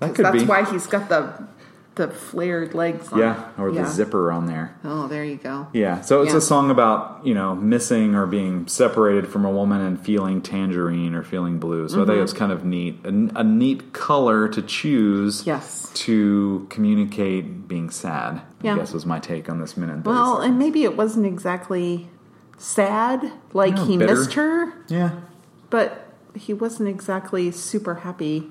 That could That's be. why he's got the the flared legs. On. Yeah, or the zipper on there. Oh, there you go. Yeah, so it's Yeah. a song about you know missing or being separated from a woman and feeling tangerine or feeling blue. So I Mm-hmm. think it's kind of neat, a, a neat color to choose. Yes. to communicate being sad. Yeah. I guess was my take on this minute. Well, and maybe it wasn't exactly sad, like he bitter. missed her, yeah, but he wasn't exactly super happy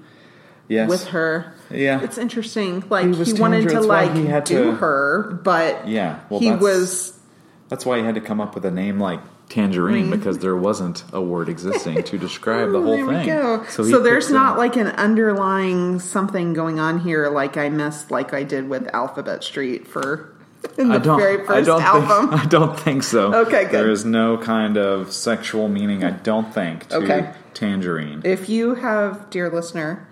yes, with her. Yeah. It's interesting. Like He he, wanted to like he had do to- her, but Yeah, well, he that's- was That's why he had to come up with a name like Tangerine because there wasn't a word existing to describe the oh, whole there thing. So, he there's not like an underlying something going on here, like I missed, like I did with Alphabet Street for in the I don't, very I first don't album. Think, I don't think so. Okay, good. There is no kind of sexual meaning. I don't think to Okay. Tangerine. If you have, dear listener,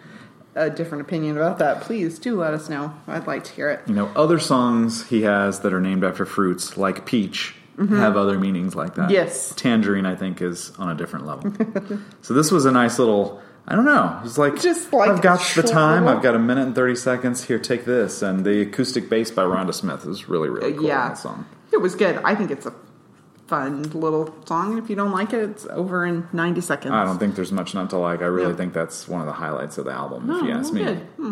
a different opinion about that, please do let us know. I'd like to hear it. You know, other songs he has that are named after fruits, like peach, have other meanings like that. Mm-hmm. Yes. Tangerine, I think, is on a different level. so this was a nice little. I don't know. It's like Just like I've got the time. I've got a minute and thirty seconds. Here, take this. And the acoustic bass by Rhonda Smith is really, really cool. yeah, song. it was good. I think it's a fun little song. If you don't like it, it's over in 90 seconds. I don't think there's much not to like. I really Yeah. think that's one of the highlights of the album, if Oh, you ask me. good. Hmm.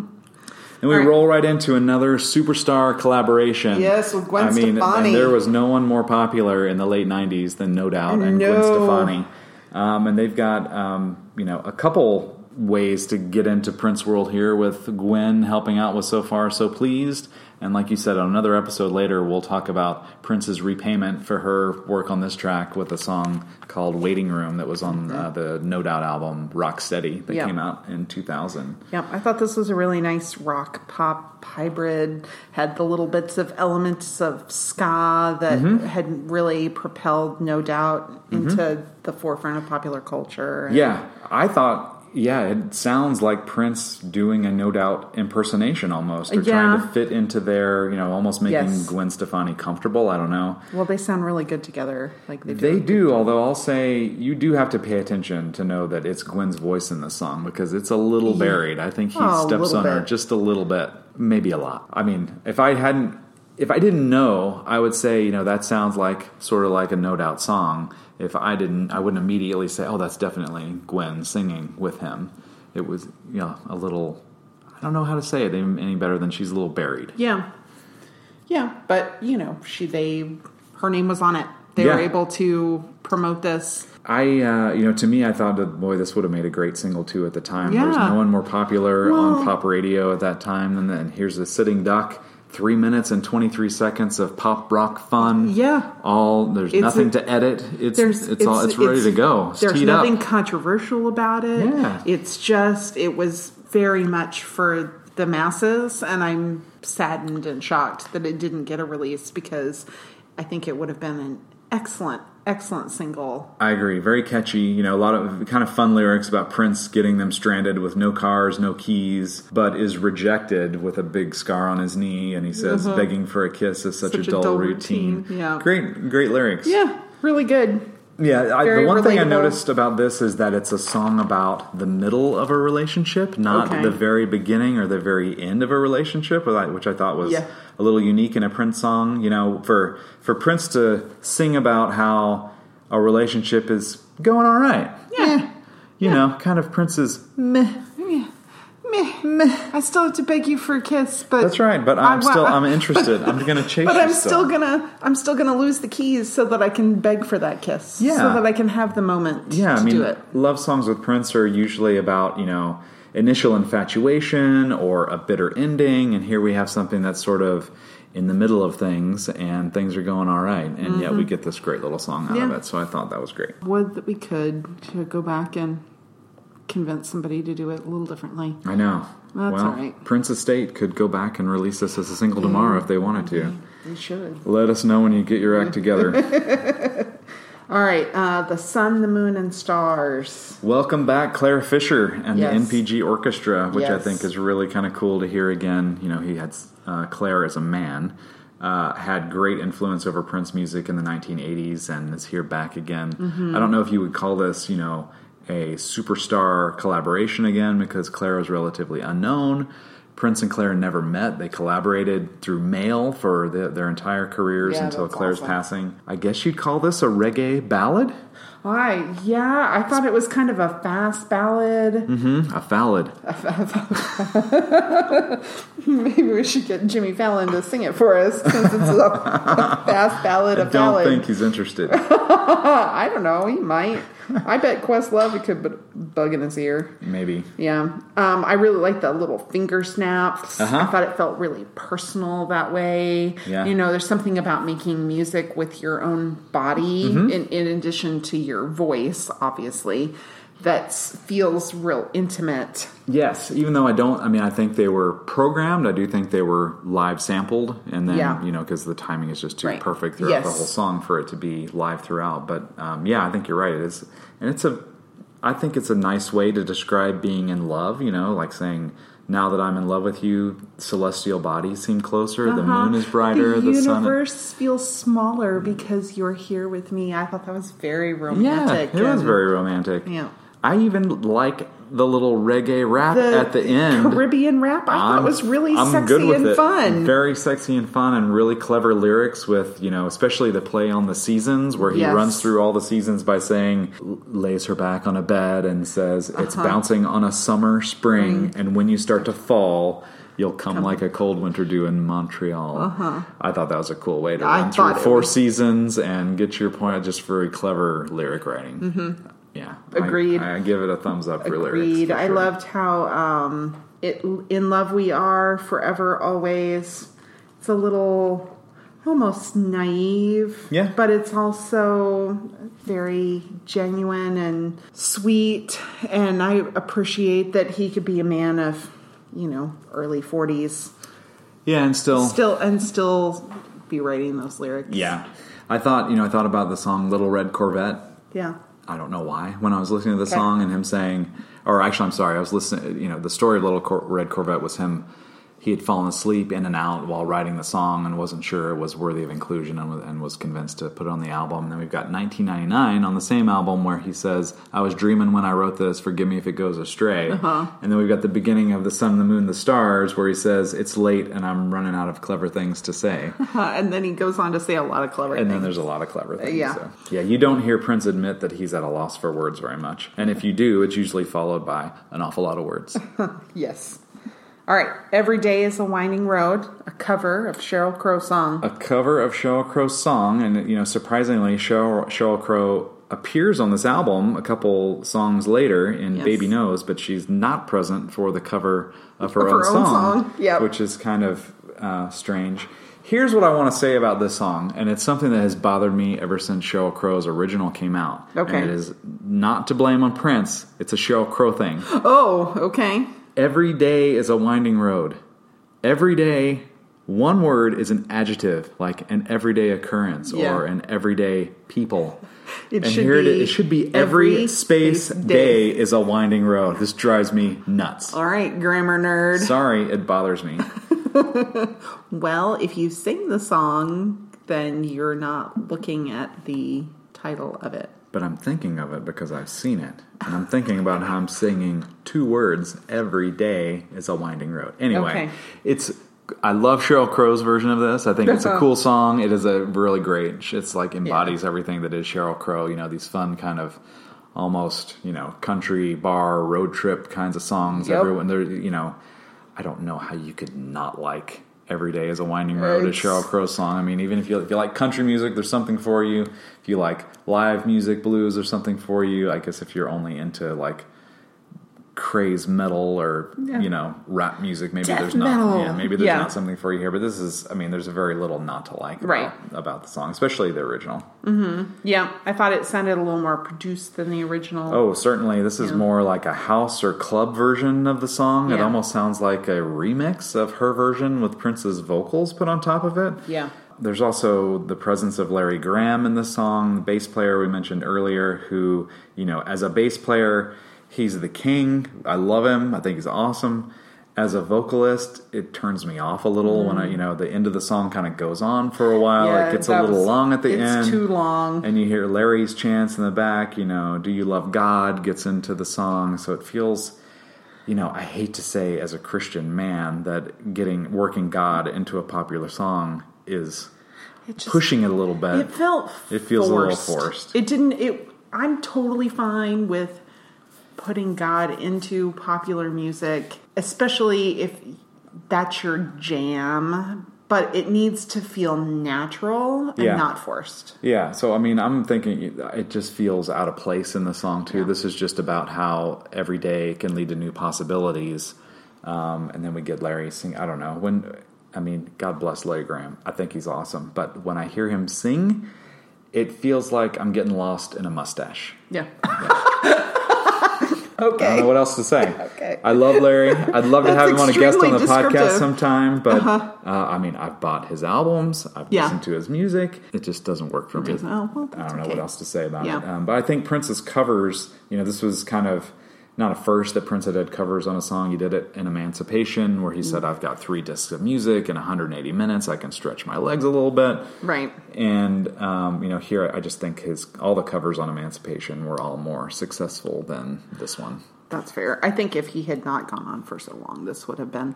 And we right. roll right into another superstar collaboration. Yes, with Gwen I mean, Stefani. and there was no one more popular in the late '90s than No Doubt and Gwen Stefani. Um, and they've got um, you know a couple ways to get into Prince World here with Gwen helping out with So Far So Pleased. And like you said, on another episode later, we'll talk about Prince's repayment for her work on this track with a song called "Waiting Room" that was on uh, the No Doubt album "Rocksteady" that Yeah. came out in 2000. Yeah, I thought this was a really nice rock pop hybrid. Had the little bits of elements of ska that Mm-hmm. had really propelled, no doubt, into the forefront of popular culture. Yeah, I thought. Yeah, it sounds like Prince doing a no doubt impersonation almost, or trying to fit into their, you know, almost making Yes. Gwen Stefani comfortable. I don't know. Well, they sound really good together. Like they do. They do, although I'll say you do have to pay attention to know that it's Gwen's voice in the song because it's a little buried. I think he Oh, steps on her just a little bit, maybe a lot. I mean, if I hadn't, if I didn't know, I would say, you know, that sounds like sort of like a no doubt song. If I didn't, I wouldn't immediately say, oh, that's definitely Gwen singing with him. It was, you know, a little. I don't know how to say it any better than she's a little buried. Yeah, yeah, but you know, she they her name was on it. They were able to promote this. I, uh, you know, to me, I thought that boy, this would have made a great single too at the time. There was no one more popular Well- on pop radio at that time than then. Here's a sitting duck, three minutes and twenty three seconds of pop rock fun. Yeah. all there's It's nothing a- to edit. It's There's it's, all it's ready to go. It's there's nothing up. controversial about it. Yeah. it's just it was very much for the masses, and I'm saddened and shocked that it didn't get a release because I think it would have been an excellent, excellent single. I agree. Very catchy. You know, a lot of kind of fun lyrics about Prince getting them stranded with no cars, no keys, but is rejected with a big scar on his knee, and he says, mm-hmm. "Begging for a kiss is such. Such a dull, routine." yeah. great, great lyrics. Yeah, really good. Yeah, I, the one thing I noticed about this is that it's a song about the middle of a relationship, not Okay. the very beginning or the very end of a relationship, which I- thought was Yeah. a little unique in a Prince song. You know, for for Prince to sing about how a relationship is going all right, Yeah. Eh, you know, kind of Prince's meh. Meh, meh. I still have to beg you for a kiss, but That's right, but I I'm wa- still I'm interested. I'm going to chase. But you I'm still gonna I'm still gonna lose the keys so that I can beg for that kiss. Yeah. So that I can have the moment Yeah, to I mean, do it. love songs with Prince are usually about you know initial infatuation or a bitter ending, and here we have something that's sort of in the middle of things, and things are going all right, and yet we get this great little song out of Mm-hmm. Yeah. it. So I thought that was great. Would that we could to go back and convince somebody to do it a little differently. I know. That's well, all right. Prince Estate could go back and release this as a single tomorrow if they wanted to. We should. Let us know when you get your act together. All right, uh, the sun, the moon, and stars. Welcome back, Clare Fischer and Yes. the NPG Orchestra, which I think is really kind of cool to hear again. You know, he had uh, Clare as a man, uh, had great influence over Prince music in the 1980s and is here back again. Mm-hmm. I don't know if you would call this, you know, a superstar collaboration again because Clare was relatively unknown. Prince and Clare never met. They collaborated through mail for the, their entire careers Yeah, until Clare's awesome. passing. I guess you'd call this a reggae ballad? Why? Yeah, I thought it was kind of a fast ballad. Mm-hmm, a ballad. Maybe we should get Jimmy Fallon to sing it for us since it's a fast ballad, a Don't ballad. think he's interested. I don't know. He might. I bet Questlove could put bug in his ear. Maybe. Yeah. Um, I really like the little finger snaps. Uh-huh. I thought it felt really personal that way. Yeah. You know, there's something about making music with your own body, Mm-hmm. in, in addition to your voice, obviously, that feels real intimate. Yes, even though I don't, I mean, I think they were programmed. I do think they were live sampled, and then Yeah. you know, because the timing is just too Right. perfect throughout Yes. the whole song for it to be live throughout. But um, yeah, I think you're right. It is, and it's a, I think it's a nice way to describe being in love. You know, like saying, "Now that I'm in love with you, celestial bodies seem closer. The moon is brighter. Uh-huh. The, The, sun." universe feels smaller because you're here with me. I thought that was very romantic. Yeah, it was very romantic. Yeah. I even like the little reggae rap The at the end. Caribbean rap, I thought I'm- was really I'm sexy and it. fun. Very sexy and fun, and really clever lyrics with you know, especially the play on the seasons, where he Yes. runs through all the seasons by saying, lays her back on a bed and says, "It's Uh-huh. bouncing on a summer spring, Mm. and when you start to fall." You'll come, like a cold winter dew in Montreal. I thought that was a cool way to Uh-huh. I run through four was- seasons and get your point. Just very clever lyric writing. Yeah. Agreed. I, give it a thumbs up for lyrics. Agreed. for I sure. loved how um, it in love we are forever always. It's a little almost naive, Yeah. but it's also very genuine and sweet. And I appreciate that he could be a man of you know early forties, Yeah, and still, still and still be writing those lyrics. Yeah. I thought, you know, I thought about the song Little Red Corvette. yeah. I don't know why. When I was listening to the Okay. song and him saying, or actually, I'm sorry, I was listening, you know, the story of Little Cor- Red Corvette was him. He had fallen asleep in and out while writing the song and wasn't sure it was worthy of inclusion and was, and was convinced to put it on the album. And then we've got 1999 on the same album where he says, I was dreaming when I wrote this, forgive me if it goes astray. Uh-huh. And then we've got the beginning of The Sun, the Moon, the Stars where he says, It's late and I'm running out of clever things to say. and then he goes on to say a lot of clever things. And then there's a lot of clever things. Yeah. So. Yeah, you don't hear Prince admit that he's at a loss for words very much. And if you do, it's usually followed by an awful lot of words. Yes. All right. Every day is a winding road. A cover of Sheryl Crow song. a cover of Sheryl Crow's song, and you know, surprisingly, Cheryl, Sheryl Crow appears on this album a couple songs later in Yes. Baby Knows, but she's not present for the cover of her, Of own, her own song, song, yep. which is kind of uh, strange. Here's what I want to say about this song, and it's something that has bothered me ever since Sheryl Crow's original came out. Okay. And it is not to blame on Prince, it's a Sheryl Crow thing. Oh, okay. Every day is a winding road. Every day, one word is an adjective, like an everyday occurrence Yeah. or an everyday people. It and should here it be is. It should be every, every space, space day. day. is a winding road. This drives me nuts. All right, grammar nerd. Sorry, it bothers me. Well, if you sing the song, then you're not looking at the title of it. But I'm thinking of it because I've seen it. And I'm thinking about how I'm singing two words every day is a winding road. Anyway, Okay. it's I love Sheryl Crow's version of this. I think it's a cool song. It is a really great. It's like embodies everything that is Sheryl Crow. You know, these fun kind of almost you know country bar road trip kinds of songs. Yep. Everyone there, you know, I don't know how you could not like Every Day is a Winding Road, a It's- Sheryl Crow song. I mean, even if you if you like country music, there's something for you. If you like live music, blues, there's something for you. I guess if you're only into like craze metal or Yeah. you know rap music, maybe Death there's not. Yeah, maybe there's not something for you here. But this is, I mean, there's a very little not to like about, Right. about the song, especially the original. Mm-hmm. Yeah, I thought it sounded a little more produced than the original. Oh, certainly. This is more like a house or club version of the song. It almost sounds like a remix of her version with Prince's vocals put on top of it. Yeah. There's also the presence of Larry Graham in the song, the bass player we mentioned earlier, who, you know, as a bass player, he's the king. I love him. I think he's awesome. as a vocalist, it turns me off a little when I, mm. you know, the end of the song kind of goes on for a while. Yeah, it gets a little was- long at the it's end. too long. And you hear Larry's chants in the back, you know, do you love God gets into the song. So it feels, you know, I hate to say as a Christian man that getting working God into a popular song is It just pushing it a little bit. It felt. It feels a little forced. forced. It didn't. It. I'm totally fine with putting God into popular music, especially if that's your jam. But it needs to feel natural and Yeah. not forced. Yeah, so I mean, I'm thinking it just feels out of place in the song too. This is just about how every day can lead to new possibilities, um, and then we get Larry sing. I don't know when. I mean, God bless Larry Graham. I think he's awesome, but when I hear him sing, it feels like I'm getting lost in a mustache. Yeah. I don't know what else to say. Okay. I love Larry. I'd love to have him on a guest on the podcast sometime, but uh, I mean, I've bought his albums. I've Yeah. listened to his music. It just doesn't work for me. oh, well, I don't know okay. what else to say about Yeah. it. Um, but I think Prince's covers, you know, this was kind of not a first that Prince had had covers on a song. He did it in Emancipation, where he said. I've got three discs of music in 180 minutes. I can stretch my legs a little bit. Right. And um, you know, here I just think his all the covers on Emancipation were all more successful than this one. That's fair. I think if he had not gone on for so long, this would have been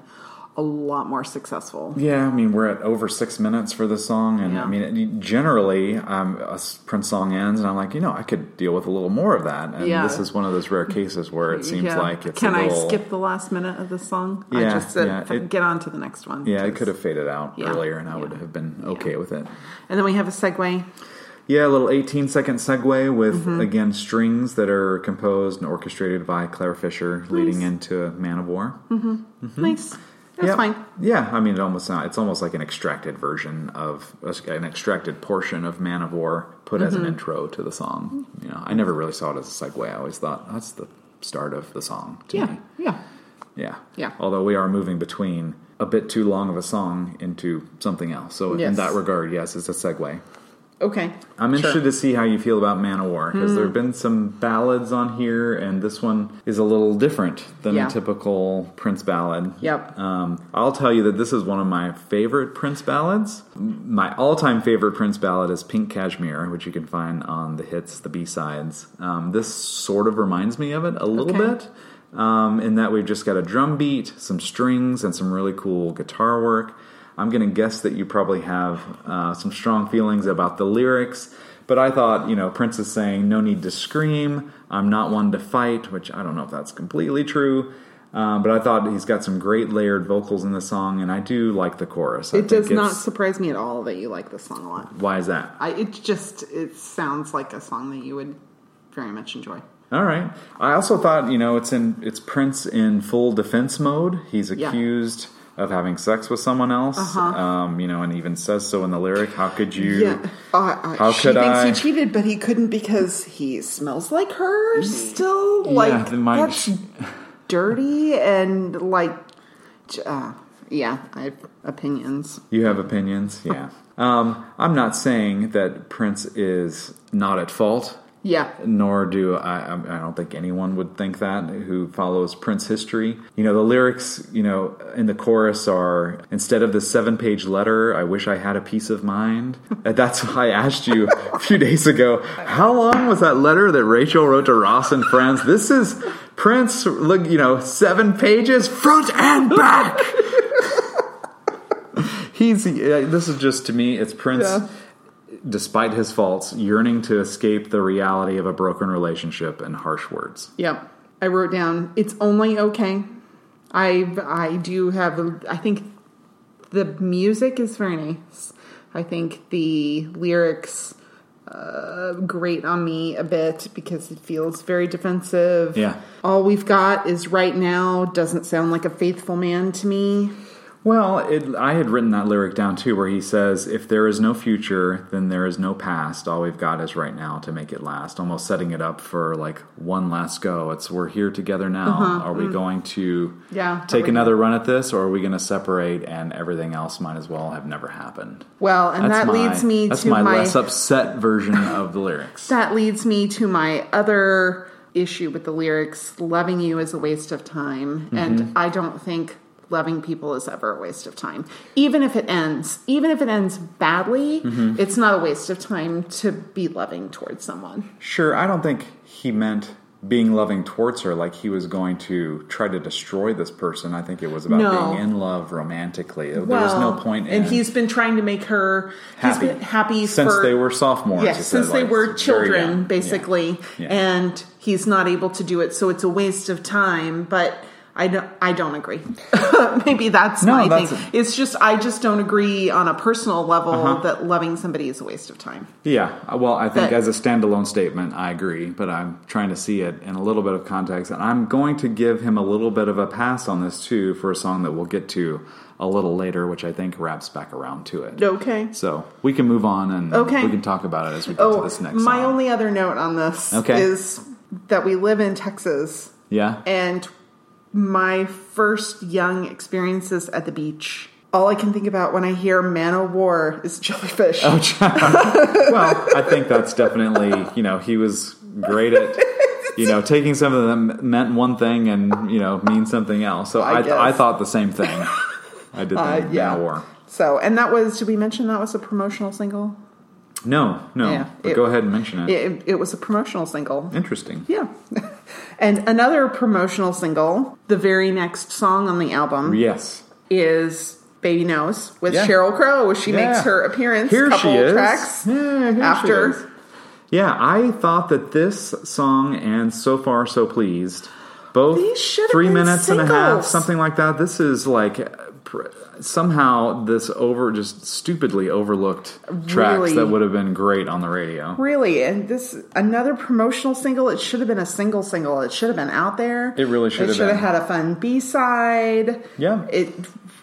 a lot more successful. Yeah, I mean we're at over six minutes for the song, and Yeah. I mean generally, um, a Prince song ends, and I'm like, you know, I could deal with a little more of that. And Yeah. this is one of those rare cases where it seems Yeah. like it's Can a I little, skip the last minute of the song? I Yeah, just said yeah, it- get on to the next one. Yeah, it could have faded out earlier, and I would have been okay with it. And then we have a segue. Yeah, a little 18 second segue with Mm-hmm. again strings that are composed and orchestrated by Clare Fischer, leading into Man of War. Nice. That's yeah. fine. Yeah, I mean, it almost sound- it's almost like an extracted version of an extracted portion of Man of War put as an Mm-hmm. intro to the song. You know, I never really saw it as a segue. I always thought that's the start of the song to Yeah. me. Yeah. Yeah, Yeah. Although we are moving between a bit too long of a song into something else, so in that regard, yes, it's a segue. Okay. I'm interested Sure. To see how you feel about Man of War because there have been some ballads on here, and this one is a little different than Yeah. a typical Prince ballad. Yep. Um, I'll tell you that this is one of my favorite Prince ballads. My all-time favorite Prince ballad is Pink Cashmere, which you can find on the hits, the B-sides. Um, this sort of reminds me of it a little Okay. bit. Um, in that we've just got a drum beat, some strings, and some really cool guitar work. I'm going to guess that you probably have uh, some strong feelings about the lyrics, but I thought, you know, Prince is saying, no need to scream, I'm not one to fight, which I don't know if that's completely true. Um, but I thought he's got some great layered vocals in the song, and I do like the chorus. I It does not surprise me at all that you like this song a lot. Why is that? I it just it sounds like a song that you would very much enjoy. All right. I also thought, you know, it's in it's Prince in full defense mode. He's Yeah. Of having sex with someone else. Uh-huh. Um, you know, and even says so in the lyric. How could you? Yeah, uh, uh, How she could thinks I- he cheated, but he couldn't because he smells like her. Still, like then my- that's dirty and like, uh, yeah. I have opinions. You have opinions, yeah. Um, I'm not saying that Prince is not at fault. Yeah, Nor do I. I don't think anyone would think that who follows Prince history. You know, the lyrics, you know, in the chorus are instead of the seven-page letter, I wish I had a peace of mind. That's why I asked you a few days ago. How long was that letter that Rachel wrote to Ross and friends? This is Prince. Look, you know, seven pages, front and back. He's. Uh, this is just to me. It's Prince Yeah. Despite his faults, yearning to escape the reality of a broken relationship and harsh words. Yep. I wrote down it's only okay. I I do have I think the music is very nice. I think the lyrics uh, grate on me a bit because it feels very defensive. Yeah. All we've got is right now doesn't sound like a faithful man to me. Well, it, I had written that lyric down too, where he says, If there is no future, then there is no past. All we've got is right now to make it last. Almost setting it up for like one last go. It's we're here together now. Are we going to Uh-huh. Mm. Yeah, take another run at this, or are we going to separate and everything else might as well have never happened? Well, and That's that my, leads me that's to my, my less upset version of the lyrics. That leads me to my other issue with the lyrics loving you is a waste of time. Mm-hmm. And I don't think loving people is ever a waste of time. Even if it ends, even if it ends badly, Mm-hmm. it's not a waste of time to be loving towards someone. Sure, I don't think he meant being loving towards her like he was going to try to destroy this person. I think it was about No. being in love romantically. there was no point in and he's been trying to make her happy, happy since for, they were sophomores. Yes, he said, since they like, were children, basically, Yeah. and he's not able to do it, so it's a waste of time. But I don't, I don't agree. Maybe that's No, my that's- thing. It's just I just don't agree on a personal level Uh-huh. that loving somebody is a waste of time. Yeah, uh, well, I think But- as a standalone statement, I agree, but I'm trying to see it in a little bit of context, and I'm going to give him a little bit of a pass on this too for a song that we'll get to a little later, which I think wraps back around to it. Okay. So we can move on and Okay. we can talk about it as we get to Oh, this next my song. only other note on this Okay. is that we live in Texas, yeah, and my first young experiences at the beach. All I can think about when I hear "Man o' War" is jellyfish. Oh, well, I think that's definitely you know he was great at you know taking something that meant one thing and you know mean something else. So I I. I, thought the same thing. I did Uh, think yeah. yeah. War. So, and that was, did we mention that was a promotional single? No, no. Yeah, but it- go ahead and mention it. It, it was a promotional single. Interesting. Yeah. And another promotional single, the very next song on the album Yes. is Baby Knows with Yeah. Sheryl Crow. She makes her appearance Here couple she is. tracks Yeah, here after. she is. Yeah, I thought that this song and So Far So Pleased, both These should have three minutes and a half, something like that. This is like somehow this over just stupidly overlooked tracks Really? that would have been great on the radio. Really, and this another promotional single. It should have been a single single. It should have been out there. It really should It have should have had a fun B side. Yeah. it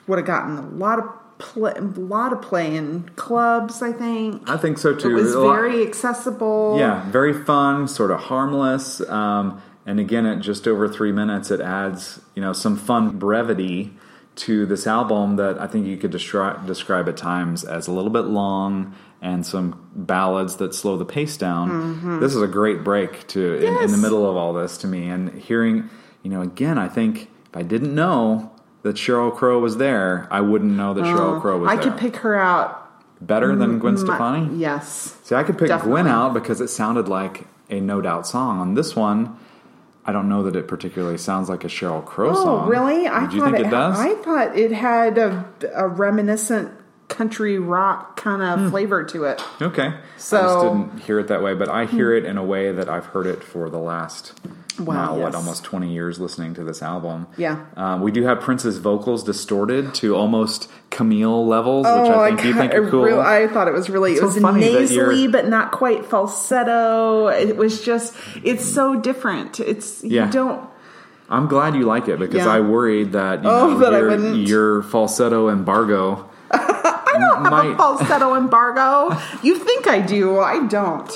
would have gotten a lot of play, a lot of play in clubs. I think I think so too. it was A lot- very accessible. Yeah, very fun, sort of harmless. Um, and again, at just over three minutes, it adds you know some fun brevity to this album that I think you could describe describe at times as a little bit long and some ballads that slow the pace down. This is a great break to in, in the Mm-hmm. Middle of all this to me. And hearing you know again, I think if I didn't know that Sheryl Crow was there, I wouldn't know that Sheryl Crow was I there. could pick her out. better than Gwen my- Stefani. Yes. See, I could pick Definitely. Gwen out because it sounded like a No Doubt song. On this one, I don't know that it particularly sounds like a Sheryl Crow Oh, song. really? I you thought think it, does? I thought it had a, a reminiscent country rock kind of flavor to it. okay. I So- just didn't hear it that way, but I hear it in a way that I've heard it for the last, Wow, now, what, almost 20 years listening to this album. Yeah. Um, we do have Prince's vocals distorted to almost Camille levels, which Oh, I think you ca- think are cool. real- I thought it was really It's it so was funny nasally, but not quite falsetto. It was just it's so different. It's Yeah. you don't. I'm glad you like it because Yeah. I worried that you Oh, know, that your, your falsetto embargo. I don't have a falsetto embargo. You think I do? I don't.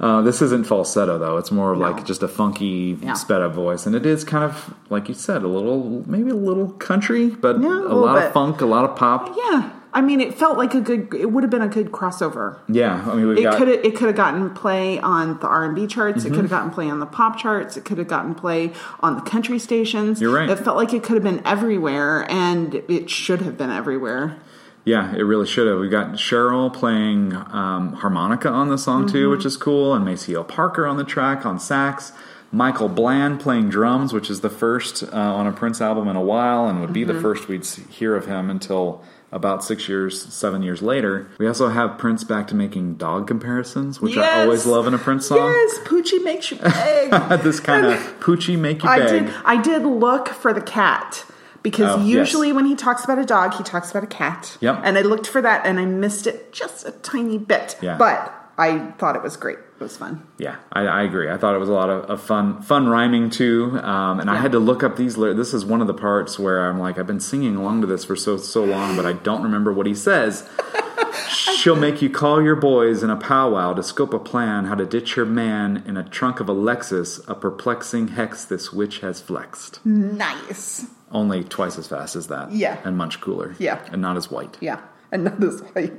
Uh, this isn't falsetto though; it's more of No. like just a funky, Yeah. sped up voice, and it is kind of like you said, a little, maybe a little country, but Yeah, a a, lot bit. of funk, a lot of pop. Yeah, I mean, it felt like a good. It would have been a good crossover. Yeah, I mean, we've It got could have it could have gotten play on the R and B charts. Mm-hmm. It could have gotten play on the pop charts. It could have gotten play on the country stations. You're right. It felt like it could have been everywhere, and it should have been everywhere. Yeah, it really should have. We got Sheryl playing um, harmonica on the song too, Mm-hmm. which is cool, and Maceo Parker on the track on sax. Michael Bland playing drums, which is the first uh, on a Prince album in a while, and would be Mm-hmm. the first we'd hear of him until about six years, seven years later. We also have Prince back to making dog comparisons, which I always love in a Prince song. Yes, Poochie makes you big. this kind of poochie make you I beg. did. I did look for the cat because Oh, yes. usually when he talks about a dog, he talks about a cat. Yep. And I looked for that, and I missed it just a tiny bit. Yeah. But I thought it was great. It was fun. Yeah, I, I agree. I thought it was a lot of, of fun, fun rhyming too. Um, and I had to look up these. lyrics. This is one of the parts where I'm like, I've been singing along to this for so so long, but I don't remember what he says. She'll make you call your boys in a powwow to scope a plan how to ditch your man in a trunk of a Lexus. A perplexing hex this witch has flexed. Nice. Only twice as fast as that. Yeah. and much cooler. Yeah. and not as white. Yeah. And not as way.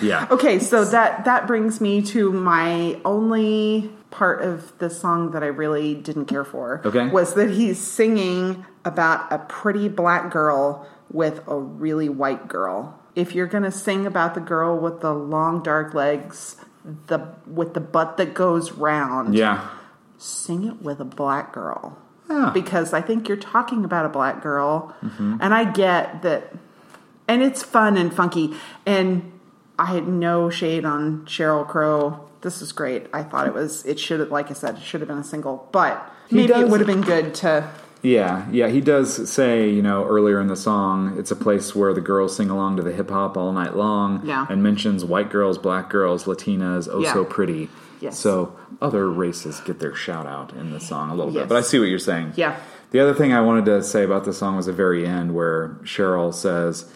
Yeah. Okay, so that that brings me to my only part of the song that I really didn't care for. Okay. Was that he's singing about a pretty black girl with a really white girl. If you're going to sing about the girl with the long dark legs, the with the butt that goes round, Yeah. sing it with a black girl. Yeah. Because I think you're talking about a black girl, mm-hmm. and I get that, and it's fun and funky. And I had no shade on Sheryl Crow. This is great. I thought it was. It should have, like I said, it should have been a single, but He maybe it would have been good to. Yeah, yeah, he does say, you know, earlier in the song, it's a place where the girls sing along to the hip hop all night long. Yeah. And mentions white girls, black girls, Latinas, oh Yeah. so pretty. Yes. So other races get their shout out in the song a little Yes. bit. But I see what you're saying. Yeah. The other thing I wanted to say about the song was the very end where Sheryl says,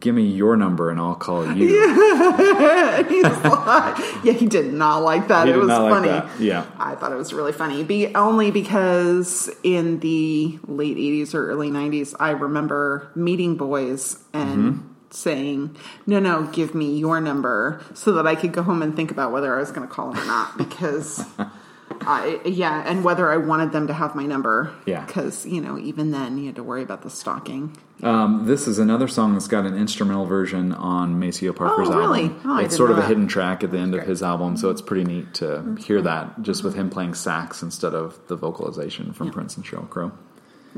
Give me your number and I'll call you. He's like, yeah, he did not like that. He it was like funny. that. Yeah. I thought it was really funny. Be only because in the late '80s or early '90s, I remember meeting boys and Mm-hmm. saying, "No, no, give me your number," so that I could go home and think about whether I was going to call him or not. Because, I yeah, and whether I wanted them to have my number. Yeah. Because you know, even then, you had to worry about the stalking. Um, this is another song that's got an instrumental version on Maceo Parker's Oh, really? album. Oh, it's sort of know a hidden track at the end of his album, so it's pretty neat to hear that just with him playing sax instead of the vocalization from Prince and Sheryl Crow.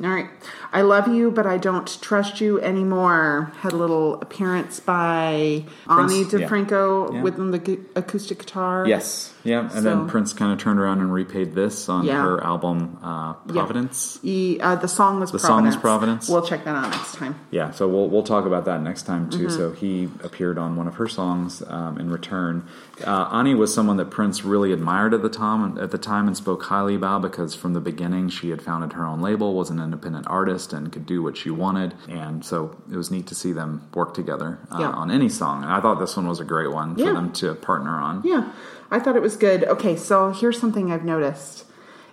All right. I love you, but I don't trust you anymore. Had a little appearance by Ani Prince, yeah. DiFranco Yeah. with the acoustic guitar. Yes, yeah, and So- then Prince kind of turned around and repaid this on Yeah. her album uh, Providence. He, uh, the song was The song Providence. was Providence? We'll check that out next time. Yeah, so we'll we'll talk about that next time too. Mm-hmm. So he appeared on one of her songs um, in return. Uh, Ani was someone that Prince really admired at the time at the time and spoke highly about because from the beginning she had founded her own label, was an independent artist, and could do what she wanted. And so it was neat to see them work together uh, Yeah. on any song. And I thought this one was a great one for them to partner on. Yeah, I thought it was good. Okay, so here's something I've noticed.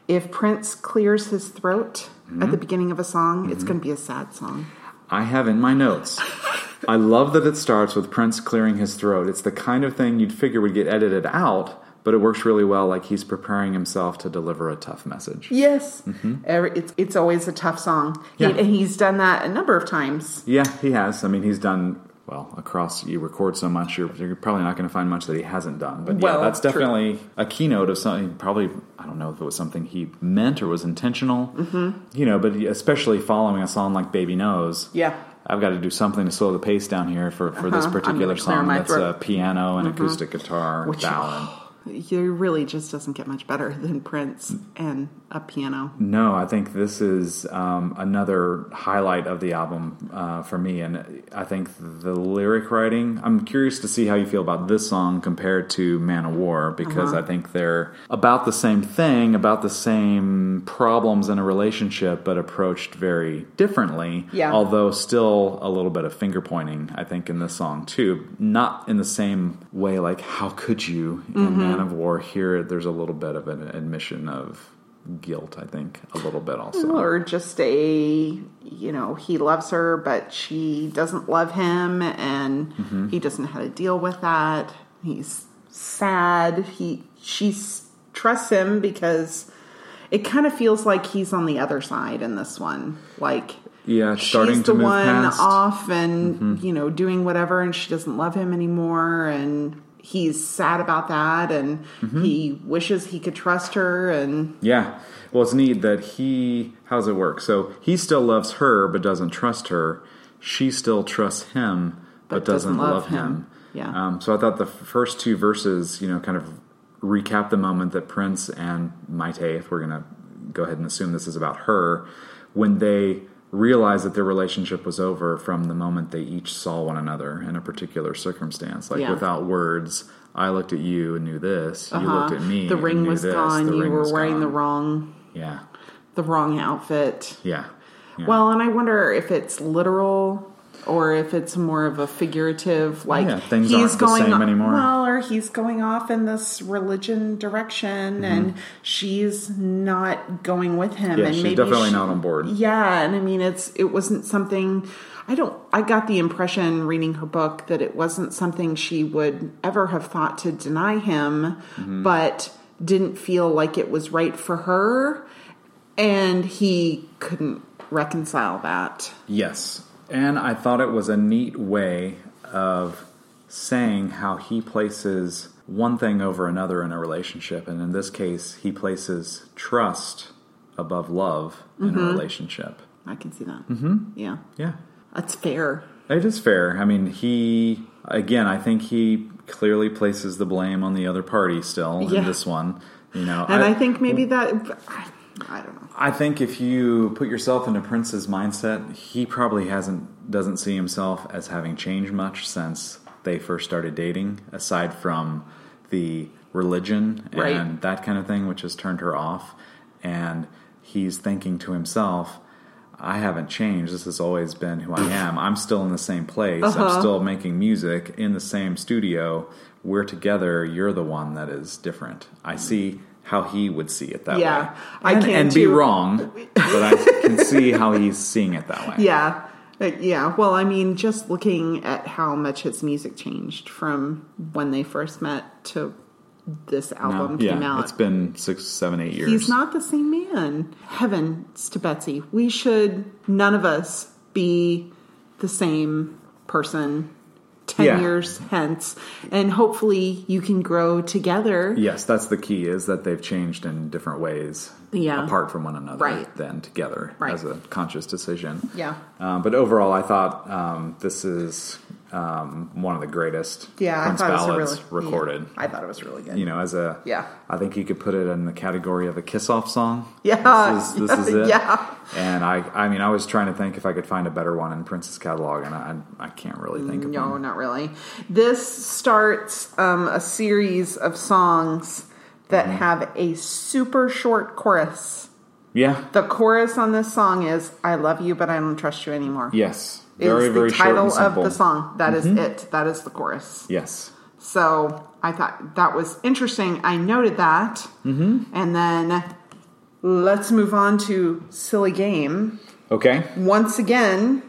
If Prince clears his throat Mm-hmm. at the beginning of a song, it's going to be a sad song. I have in my notes. I love that it starts with Prince clearing his throat. It's the kind of thing you'd figure would get edited out, but it works really well. Like he's preparing himself to deliver a tough message. Yes, Every, it's it's always a tough song. He, Mm-hmm. And he's done that a number of times. Yeah, he has. I mean, he's done well across. You record so much, you're, you're probably not going to find much that he hasn't done. But Well, yeah, that's true. definitely a keynote of something. Probably, I don't know if it was something he meant or was intentional. Mm-hmm. You know, but especially following a song like "Baby Knows." Yeah. I've got to do something to slow the pace down here for, for this Uh-huh. I'm particular song. That's a piano and acoustic guitar Which- ballad. He really just doesn't get much better than Prince and a piano. No, I think this is um, another highlight of the album uh, for me, and I think the lyric writing. I'm curious to see how you feel about this song compared to "Man of War" because Uh-huh. I think they're about the same thing, about the same problems in a relationship, but approached very differently. Yeah. Although still a little bit of finger pointing, I think, in this song too. Not in the same way, like "How could you?" in Mm-hmm. "Man of War." Here, there's a little bit of an admission of guilt, I think, a little bit also. Or just a, you know, he loves her, but she doesn't love him, and Mm-hmm. he doesn't know how to deal with that. He's sad. He she trusts him because it kind of feels like he's on the other side in this one. Like Yeah, starting she's to the move one past. off and you know doing whatever, and she doesn't love him anymore, and he's sad about that, and Mm-hmm. he wishes he could trust her, and Yeah. Well, it's neat that he. How does it work? So he still loves her, but doesn't trust her. She still trusts him, but, doesn't, love, him. Yeah. Um, so I thought the first two verses, you know, kind of recap the moment that Prince and Mayte, if we're going to go ahead and assume this is about her, when they realized that their relationship was over from the moment they each saw one another in a particular circumstance. Like Yeah. without words, I looked at you and knew this. You Uh-huh. looked at me. The and ring knew was this. gone. The you ring were was wearing the wrong Yeah. the wrong outfit. Yeah. Yeah. Well, and I wonder if it's literal or if it's more of a figurative, like Yeah, things he's aren't the same anymore. Well, or he's going off in this religion direction, Mm-hmm. and she's not going with him. Yeah, and she's maybe definitely she- not on board. Yeah, and I mean, it's it wasn't something. I don't. I got the impression reading her book that it wasn't something she would ever have thought to deny him, Mm-hmm. but didn't feel like it was right for her, and he couldn't reconcile that. Yes. And I thought it was a neat way of saying how he places one thing over another in a relationship. And in this case, he places trust above love in a relationship. I can see that. Mm-hmm. Yeah, Yeah. that's fair. It is fair. I mean, he, again, I think he clearly places the blame on the other party still Yeah. in this one. You know, And I, think maybe that I, I don't know. I think if you put yourself into Prince's mindset, he probably hasn't doesn't see himself as having changed much since they first started dating, aside from the religion and Right. that kind of thing, which has turned her off. And he's thinking to himself, I haven't changed. This has always been who I am. I'm still in the same place. Uh-huh. I'm still making music in the same studio. We're together. You're the one that is different. I see how he would see it that Yeah, way. I and, can and be wrong, but I can see how he's seeing it that way. Yeah. Yeah, well, I mean, just looking at how much his music changed from when they first met to this album came yeah, out. it's been six, seven, eight years. He's not the same man. Heavens to Betsy. We should, none of us, be the same person 10 Yeah. years hence. And hopefully you can grow together. Yes, that's the key. Is that they've changed in different ways, Yeah. apart from one another, Right. than together Right. as a conscious decision. Yeah. Um, but overall, I thought um, this is um, one of the greatest Yeah, Prince I thought it ballads really recorded. yeah, I thought it was really good. You know, as a Yeah. I think you could put it in the category of a kiss-off song. Yeah. this is, this is it. Yeah. And I, I mean, I was trying to think if I could find a better one in Prince's catalog, and I, I can't really think of No, one. not really. This starts um, a series of songs that Mm-hmm. have a super short chorus. Yeah. The chorus on this song is "I love you, but I don't trust you anymore." Yes. Is Very, the very short title of. Mm-hmm. the song. That is it. That is the chorus. Yes. So I thought that was interesting. I noted that, mm-hmm. and then let's move on to silly game. Okay. Once again,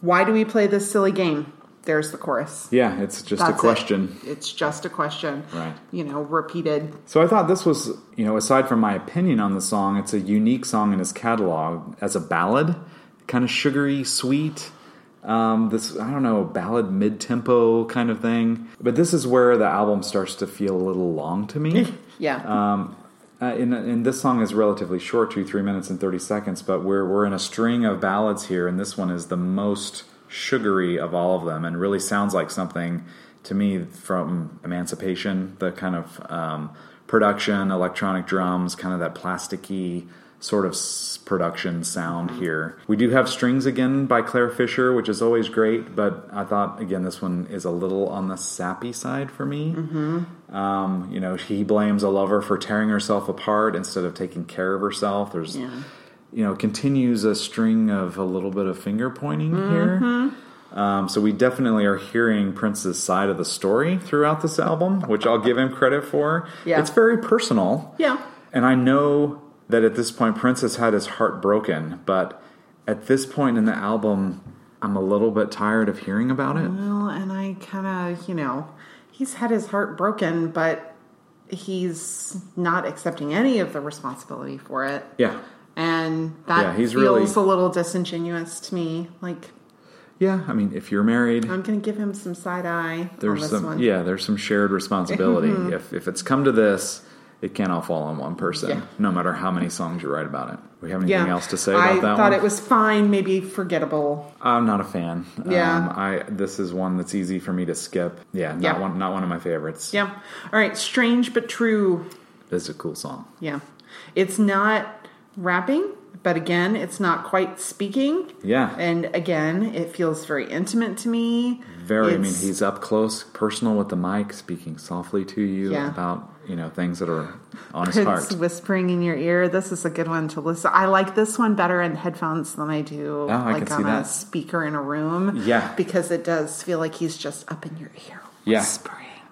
why do we play this silly game? There's the chorus. Yeah, it's just That's a it. question. It's just a question. Right. You know, repeated. So I thought this was, you know, aside from my opinion on the song, it's a unique song in his catalog as a ballad, kind of sugary, sweet. Um, this I don't know ballad mid tempo kind of thing, but this is where the album starts to feel a little long to me. Yeah. Um, uh, and, and this song is relatively short, two three minutes and thirty seconds. But we're we're in a string of ballads here, and this one is the most sugary of all of them, and really sounds like something to me from Emancipation. The kind of um, production, electronic drums, kind of that plasticky sort of production sound here. We do have strings again by Clare Fischer, which is always great, but I thought again this one is a little on the sappy side for me. Um, you know, he blames a lover for tearing herself apart instead of taking care of herself. There's, Yeah. you know, continues a string of a little bit of finger pointing here. Um, so we definitely are hearing Prince's side of the story throughout this album, which I'll give him credit for. Yeah. It's very personal. yeah. And I know that at this point Prince has had his heart broken, but at this point in the album, I'm a little bit tired of hearing about it. Well, and I kind of, you know, he's had his heart broken, but he's not accepting any of the responsibility for it. Yeah. And that Yeah, he's feels really- a little disingenuous to me. Like, Yeah, I mean, if you're married, I'm going to give him some side eye on there's some one. yeah there's some shared responsibility mm-hmm. if if it's come to this it can't all fall on one person Yeah. no matter how many songs you write about it we have anything Yeah. else to say about I that thought one it was fine, maybe forgettable. i'm not a fan Yeah. um, i this is one that's easy for me to skip yeah not Yeah. one not one of my favorites Yeah. All right. Strange but true. this is a cool song Yeah. It's not rapping, but again, it's not quite speaking. yeah And again, it feels very intimate to me. very i mean he's up close personal with the mic speaking softly to you Yeah. about you know things that are on his heart whispering in your ear. This is a good one to listen. I like this one better in headphones than I do Oh, I like on a that. speaker in a room. Yeah. because it does feel like he's just up in your ear Yeah.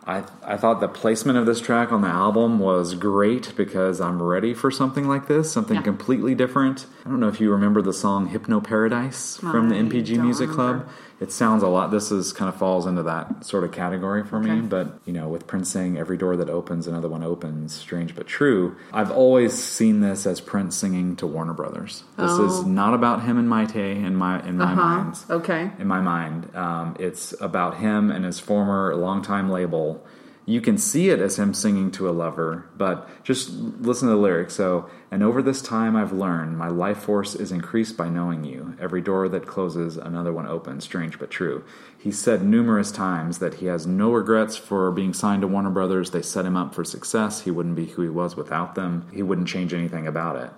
I, I thought the placement of this track on the album was great because I'm ready for something like this, something Yeah. completely different. I don't know if you remember the song Hypno Paradise from the NPG Music remember. Club. It sounds a lot. This is kind of falls into that sort of category for me. Okay. But you know, with Prince saying "Every door that opens, another one opens," strange but true. I've always seen this as Prince singing to Warner Brothers. This is Oh. not about him and Mayte in my in my mind. Okay. In my mind, um, it's about him and his former longtime label. You can see it as him singing to a lover, but just listen to the lyrics. So, and over this time I've learned my life force is increased by knowing you. Every door that closes, another one opens. Strange but true. He said numerous times that he has no regrets for being signed to Warner Brothers. They set him up for success. He wouldn't be who he was without them. He wouldn't change anything about it.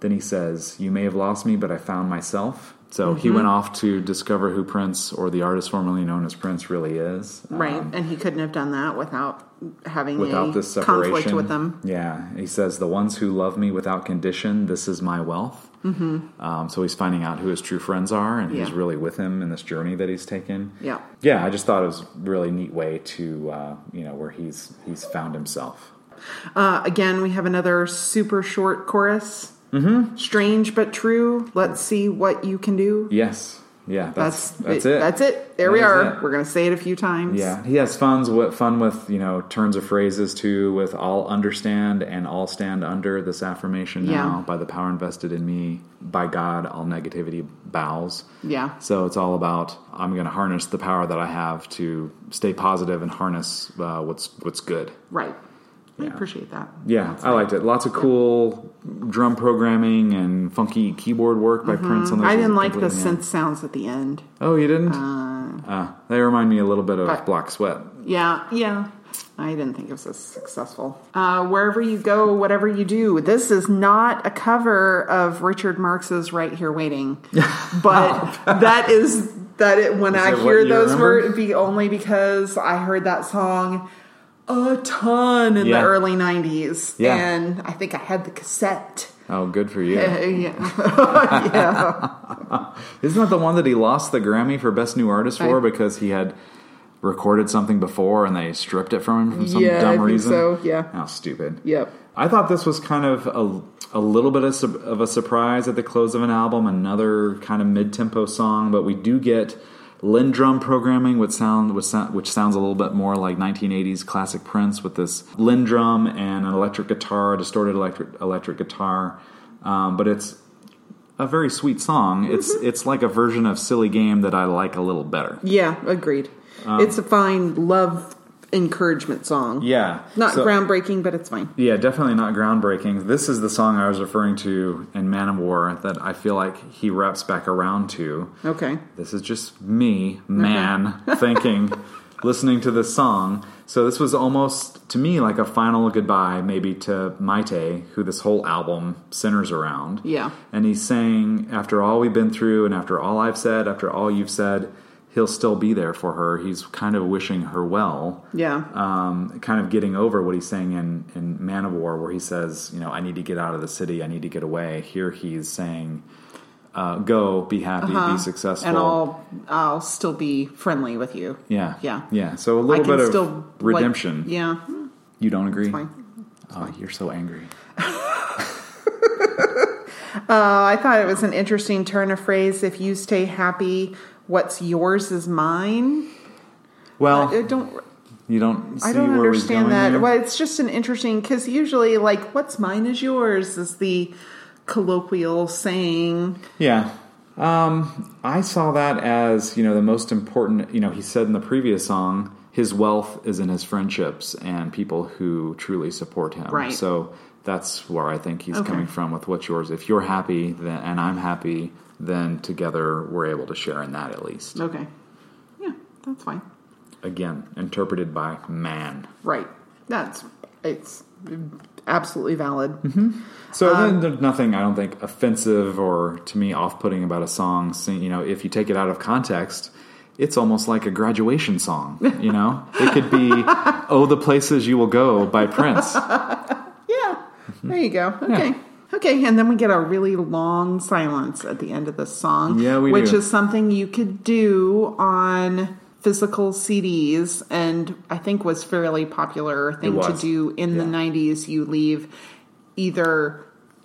Then he says, You may have lost me, but I found myself. So he Mm-hmm. went off to discover who Prince, or the artist formerly known as Prince, really is. Right. Um, and he couldn't have done that without having without a this separation. conflict with them. Yeah. He says, The ones who love me without condition, this is my wealth. Mm-hmm. Um, so he's finding out who his true friends are, and he's Yeah. really with him in this journey that he's taken. Yeah. Yeah, I just thought it was a really neat way to, uh, you know, where he's he's found himself. Uh, again, we have another super short chorus. Mm-hmm. Strange but true. Let's see what you can do. Yes. Yeah, that's That's that's it. That's it. There That we are. We're going to say it a few times. Yeah, he has funs with fun with you know turns of phrases too. With "I'll understand" and "I'll stand under" this affirmation now Yeah. by the power invested in me by God. All negativity bows. Yeah. So it's all about I'm going to harness the power that I have to stay positive and harness uh, what's what's good. Right. I Yeah. appreciate that. Yeah, I liked it. Lots of cool drum programming and funky keyboard work by Prince. On this Mm-hmm. I didn't like the synth sounds at the end. Oh, you didn't? Uh, they remind me a little bit of but- Black Sweat. Yeah, yeah. I didn't think it was as successful. Uh, wherever you go, whatever you do, this is not a cover of Richard Marx's "Right Here Waiting," but that is that. It, when I it hear those remember? words, be only because I heard that song a ton in Yeah. the early '90s, Yeah. and I think I had the cassette. Oh, good for you. Yeah, yeah. Isn't that the one that he lost the Grammy for Best New Artist for I- because he had recorded something before and they stripped it from him for some Yeah, I dumb think reason? so, yeah. How stupid. Yep. I thought this was kind of a, a little bit of, of a surprise at the close of an album, another kind of mid-tempo song, but we do get LinnDrum programming, which sound which, sound, which sounds a little bit more like 1980s classic Prince with this LinnDrum and an electric guitar, distorted electric electric guitar, um, but it's a very sweet song. It's it's like a version of Silly Game that I like a little better. Yeah, agreed. it's a fine love encouragement song. Yeah, Not So- groundbreaking, but it's fine. Yeah, definitely not groundbreaking. This is the song I was referring to in Man of War that I feel like he wraps back around to. Okay. This is just me, man, thinking, listening to this song. So this was almost to me like a final goodbye, maybe to Mayte, who this whole album centers around. Yeah. And he's saying, after all we've been through, and after all I've said, after all you've said, he'll still be there for her. He's kind of wishing her well Yeah. um, kind of getting over what he's saying in, in Man of War, where he says, you know, I need to get out of the city, I need to get away. Here he's saying, uh, go, be happy, be successful. Uh-huh. and I'll I'll still be friendly with you. yeah, Yeah. yeah. So a little bit of still like- redemption. yeah. You don't agree? Fine. Oh, you're so angry. Uh, I thought it was an interesting turn of phrase. If you stay happy, what's yours is mine. Well, I don't. you don't. See I don't understand that. Well, it's just an interesting because usually, like, "What's mine is yours" is the colloquial saying. Yeah. Um, I saw that as, you know, the most important, you know, he said in the previous song, his wealth is in his friendships and people who truly support him. Right. So that's where I think he's Okay. coming from with what's yours. If you're happy then, and I'm happy, then together we're able to share in that at least. Okay. Yeah, that's fine. Again, interpreted by man. Right. That's it's absolutely valid. Mm-hmm. So Um, then there's nothing I don't think offensive or to me off-putting about a song. Sing- You know, if you take it out of context, it's almost like a graduation song. You know, it could be "Oh, the Places You Will Go" by Prince. Yeah. There you go. Okay. Okay, and then we get a really long silence at the end of the song. Yeah, we which do. is something you could do on physical CDs, and I think was fairly popular thing to do in the '90s. You leave either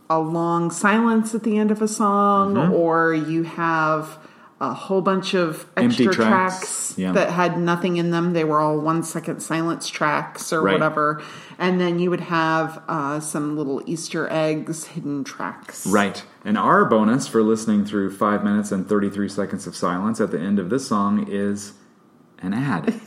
a long silence at the end of a song, Mm-hmm. or you have a whole bunch of Empty extra tracks, tracks, yeah. that had nothing in them. They were all one second silence tracks or Right. whatever. And then you would have uh, some little Easter eggs, hidden tracks. Right. And our bonus for listening through five minutes and 33 seconds of silence at the end of this song is an ad.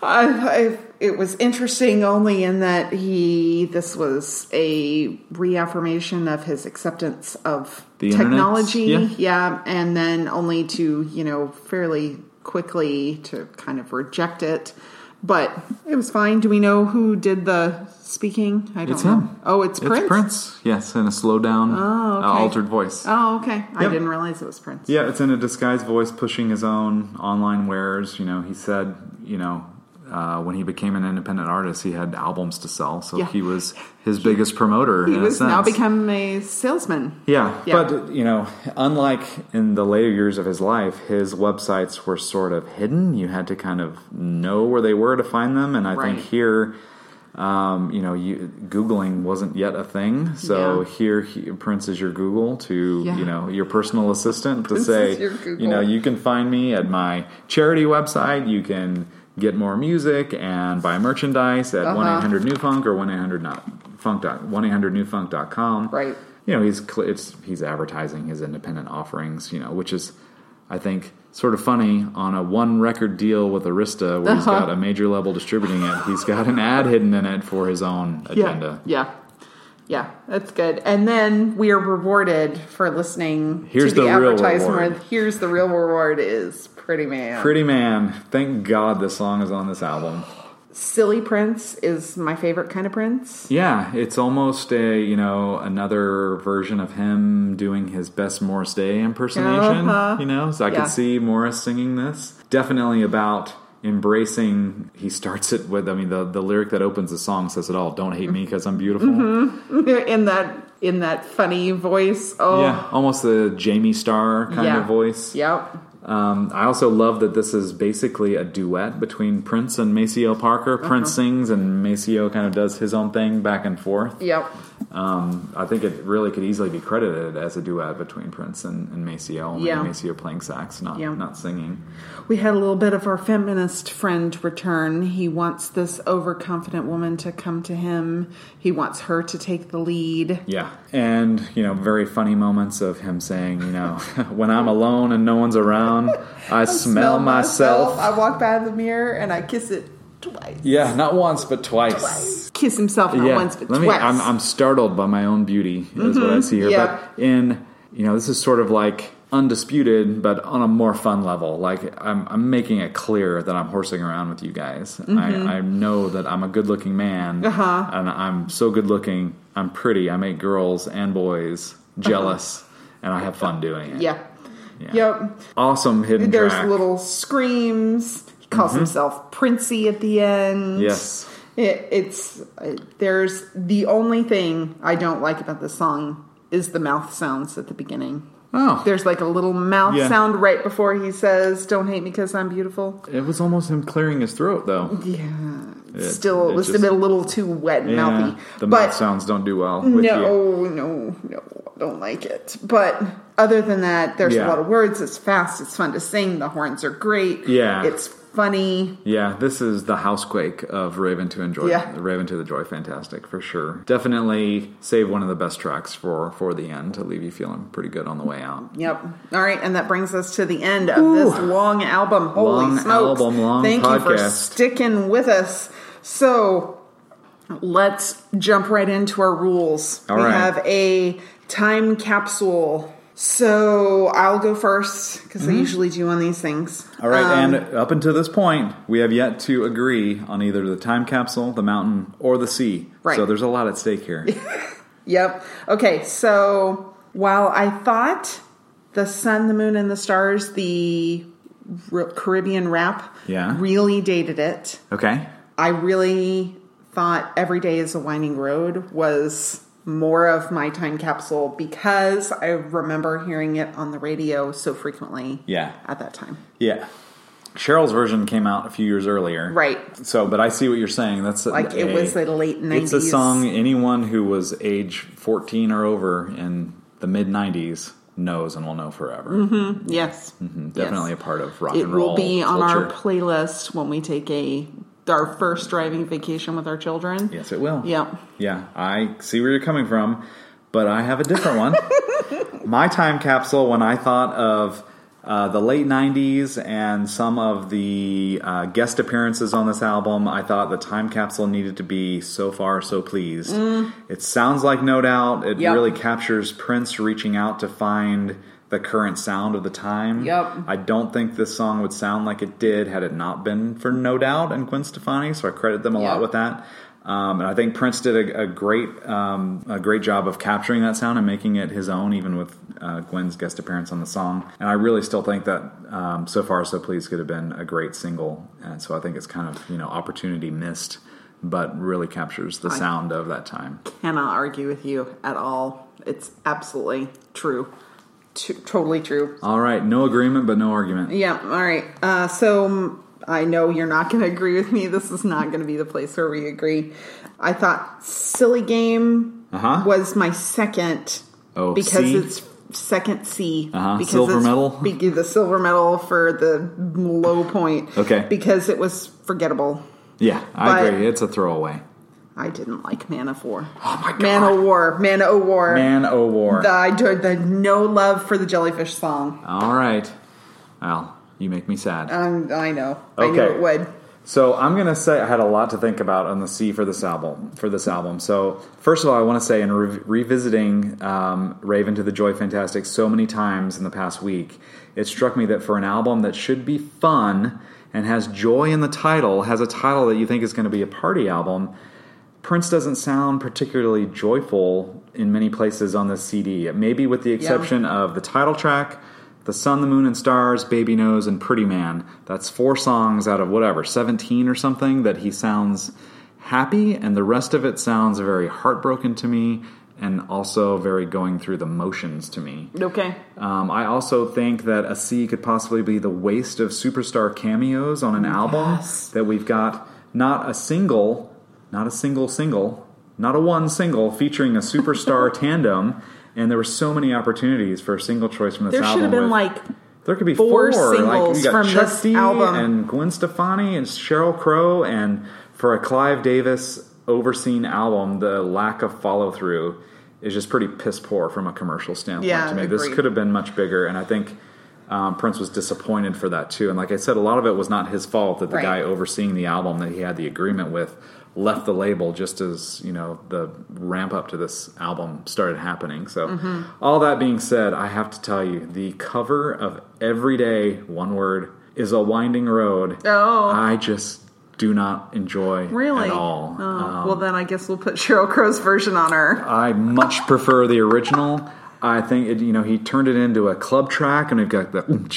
I, I, it was interesting only in that he this was a reaffirmation of his acceptance of The technology Yeah. yeah and then only to you know fairly quickly to kind of reject it but it was fine do we know who did the speaking i don't It's know him. oh it's prince It's Prince. Yes, in a slow down, Oh, uh, altered voice. oh okay i didn't realize it was prince Yeah, it's in a disguised voice pushing his own online wares. You know, he said, you know, uh, when he became an independent artist, he had albums to sell. So Yeah. he was his biggest promoter. he was now become a salesman Yeah, Yeah. but you know, unlike in the later years of his life, his websites were sort of hidden. You had to kind of know where they were to find them, and I Right. think here, um, you know, you, googling wasn't yet a thing. So Yeah. here, he, Prince is your Google to Yeah. you know your personal assistant to Prince say, is your Google. you know, you can find me at my charity website. You can get more music and buy merchandise at Uh-huh. one eight hundred new funk or one eight hundred not funk dot one eight hundred new funk dot com right you know he's cl- it's he's advertising his independent offerings you know which is i think sort of funny on a one record deal with arista where he's Uh-huh. got a major label distributing it he's got an ad hidden in it for his own agenda Yeah, yeah, yeah. That's good. And then we are rewarded for listening Here's to the, the advertisement. reward. Here's the real reward is Pretty Man. pretty man thank god this song is on this album Silly Prince is my favorite kind of Prince. yeah it's almost a you know another version of him doing his best morris day impersonation Uh-huh. you know so i Yeah. could see morris singing this definitely about embracing he starts it with i mean the, the lyric that opens the song says it all don't hate me because i'm beautiful in that in that funny voice. Oh, yeah almost the jamie starr kind Yeah. of voice Yep. Um, i also love that this is basically a duet between prince and maceo parker Uh-huh. prince sings and maceo kind of does his own thing back and forth Yep. Um, I think it really could easily be credited as a duet between Prince and, and Maceo. only Yeah. Maceo playing sax, not Yeah. not singing. We had a little bit of our feminist friend return. He wants this overconfident woman to come to him. He wants her to take the lead. Yeah, and you know, very funny moments of him saying, you know, when I'm alone and no one's around, I, smell, myself. I walk by the mirror and I kiss it twice. Yeah, not once but twice. Kiss himself not Yeah, once but let me. twice. I'm, I'm startled by my own beauty, is what I see here. yeah. But in you know, this is sort of like undisputed, but on a more fun level. Like I'm, I'm making it clear that I'm horsing around with you guys. I, I know that I'm a good-looking man, Mm-hmm. Uh-huh. and I'm so good-looking. I'm pretty. I make girls and boys jealous, and I have fun doing it. yeah. Yeah. Yep. Awesome hidden There's track. Mm-hmm. little screams. He calls himself Princey at the end. Yes. It, it's there's the only thing I don't like about the song is the mouth sounds at the beginning. Oh, There's like a little mouth Yeah. sound right before he says, "Don't hate me because I'm beautiful." it was almost him clearing his throat, though. Yeah, It- still, it was just- a little too wet and Yeah, mouthy. the but mouth sounds don't do well with you. no, no, no, I don't like it. But other than that, there's Yeah. a lot of words. It's fast. It's fun to sing. The horns are great. Yeah. it's funny. Yeah, this is the housequake of Rave Un2 the Joy. Yeah. Rave Un2 the Joy, fantastic for sure. Definitely save one of the best tracks for for the end to leave you feeling pretty good on the way out. Yep. All right, and that brings us to the end of this long album. Holy Long smokes! album, long Thank you for sticking with us. So let's jump right into our rules. All we right. have a time capsule. So I'll go first because I usually do on these things. Mm-hmm. All right, Um, and up until this point, we have yet to agree on either the time capsule, the mountain, or the sea. Right. So there's a lot at stake here. Yep. Okay, so while I thought the sun, the moon, and the stars, the Caribbean rap, Yeah. really dated it. okay. I really thought Every Day is a Winding Road was more of my time capsule because I remember hearing it on the radio so frequently Yeah. at that time. Yeah. Sheryl's version came out a few years earlier. Right. So, but I see what you're saying. That's a- Like it a- was the late 90s. It's a song anyone who was age 14 or over in the mid 90s knows and will know forever. Mm-hmm. Yes. Mm-hmm. Definitely a part of rock It and roll It will be on our playlist when we take a our first driving vacation with our children. yes, it will. Yep. Yeah, I see where you're coming from, but I have a different one. My time capsule, when I thought of uh, the late 90s and some of the uh, guest appearances on this album, I thought the time capsule needed to be So Far, So Pleased. It sounds like No Doubt. It Mm. Yep. really captures Prince reaching out to find the current sound of the time. Yep. I don't think this song would sound like it did had it not been for No Doubt and Gwen Stefani, so I credit them a lot with that. Um, and I think Prince did a, a great um, a great job of capturing that sound and making it his own, even with uh, Gwen's guest appearance on the song. And I really still think that um, "So Far So Please" could have been a great single, and so I think it's kind of you know opportunity missed, but really captures the sound of that time. Cannot argue with you at all. It's absolutely true. T- totally true. All right, no agreement, but no argument. Yeah. All right. Uh, so um, I know you're not going to agree with me. This is not going to be the place where we agree. I thought "Silly Game" Uh-huh. was my second Oh, because C? it's second C. Uh-huh. Because Silver medal? be- the silver medal for the low point. Okay. Because it was forgettable. Yeah, I But- agree. It's a throwaway. I didn't like Man of War. Oh my god, Man of War. Man o' War. Man o' War. The, I did the no love for the jellyfish song. All right, Al, you make me sad. Um, I know. I knew it would. So I'm gonna say I had a lot to think about on the C for this album. For this album, so first of all, I want to say in re- revisiting um, "Rave Un2 the Joy Fantastic" so many times in the past week, it struck me that for an album that should be fun and has joy in the title, has a title that you think is going to be a party album, Prince doesn't sound particularly joyful in many places on this CD. Maybe with the exception of the title track, The Sun, the Moon, and Stars, Baby Knows, and Pretty Man. That's four songs out of whatever, 17 or something, that he sounds happy, and the rest of it sounds very heartbroken to me and also very going through the motions to me. Okay. Um, I also think that a C could possibly be the waste of superstar cameos on an album that we've got not a single, not a single single, not a one single featuring a superstar tandem, and there were so many opportunities for a single choice from this There album. There should have been with- like there could be four four, like singles got from Chuck this D album. and Gwen Stefani and Sheryl Crow, and for a Clive Davis overseen album, the lack of follow through is just pretty piss poor from a commercial standpoint Yeah, to me. This could have been much bigger, and I think um, Prince was disappointed for that too. And like I said, a lot of it was not his fault that the Right. guy overseeing the album that he had the agreement with left the label just as you know the ramp up to this album started happening. So Mm-hmm. all that being said, I have to tell you the cover of Everyday one word is a winding road. Oh. I just do not enjoy really. at all. Oh, Um, well, then I guess we'll put Sheryl Crow's version on her. I much prefer the original. I think it, you know he turned it into a club track, and we've got the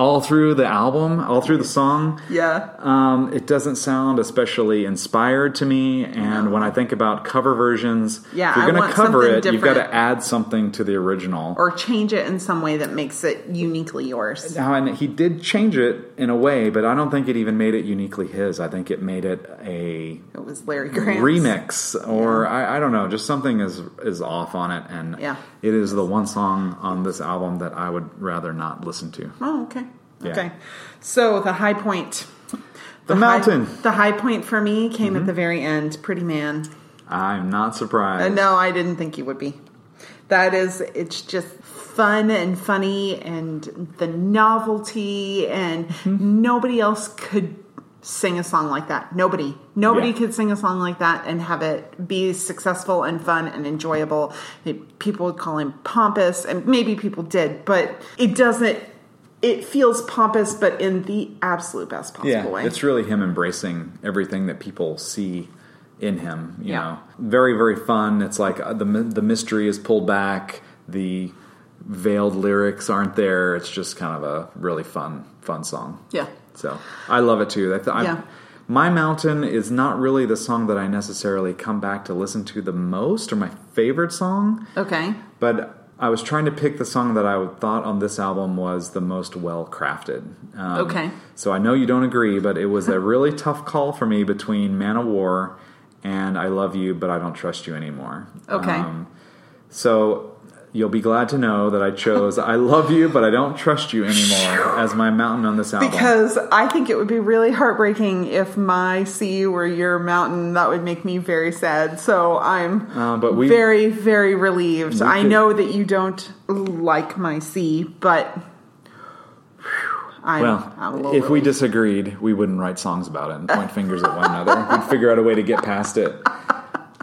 all through the album, all through the song. Yeah. Um, it doesn't sound especially inspired to me, and when I think about cover versions, Yeah, if you're going to cover it, you've got to add something to the original. Or change it in some way that makes it uniquely yours. Now, and he did change it in a way, but I don't think it even made it uniquely his. I think it made it a It was Larry Grant. remix or I, I don't know just something is is off on it and Yeah. it is the one song on this album that i would rather not listen to Oh, okay. Yeah. Okay. So the high point. The high- Mountain. Mm-hmm. the high point for me came at the very end. Pretty Man. i'm not Uh, surprised no, I didn't think you would be. That is, it's just fun and funny, and the novelty, and Mm-hmm. nobody else could sing a song like that. Nobody, nobody Yeah. could sing a song like that and have it be successful and fun and enjoyable. People would call him pompous, and maybe people did, but it doesn't. It feels pompous, but in the absolute best possible yeah way. it's really him embracing everything that people see in him you Yeah. know very very fun it's like uh, the the mystery is pulled back the veiled lyrics aren't there it's just kind of a really fun fun song yeah. So I love it too. I th- I- Yeah. My Mountain is not really the song that I necessarily come back to listen to the most or my favorite song, Okay. but I was trying to pick the song that I thought on this album was the most well crafted. Um, Okay. So I know you don't agree, but it was a really tough call for me between Man of War and I Love You, but I Don't Trust You Anymore. Okay. Um, so you'll be glad to know that I chose "I Love You, But I Don't Trust You Anymore" as my mountain on this album. Because I think it would be really heartbreaking if my sea were your mountain. That would make me very sad. So I'm Uh, but we- very, very relieved. I could- know that you don't like my sea, but I'm, well, I'm if we disagreed, we wouldn't write songs about it and point fingers at one another. We'd figure out a way to get past it.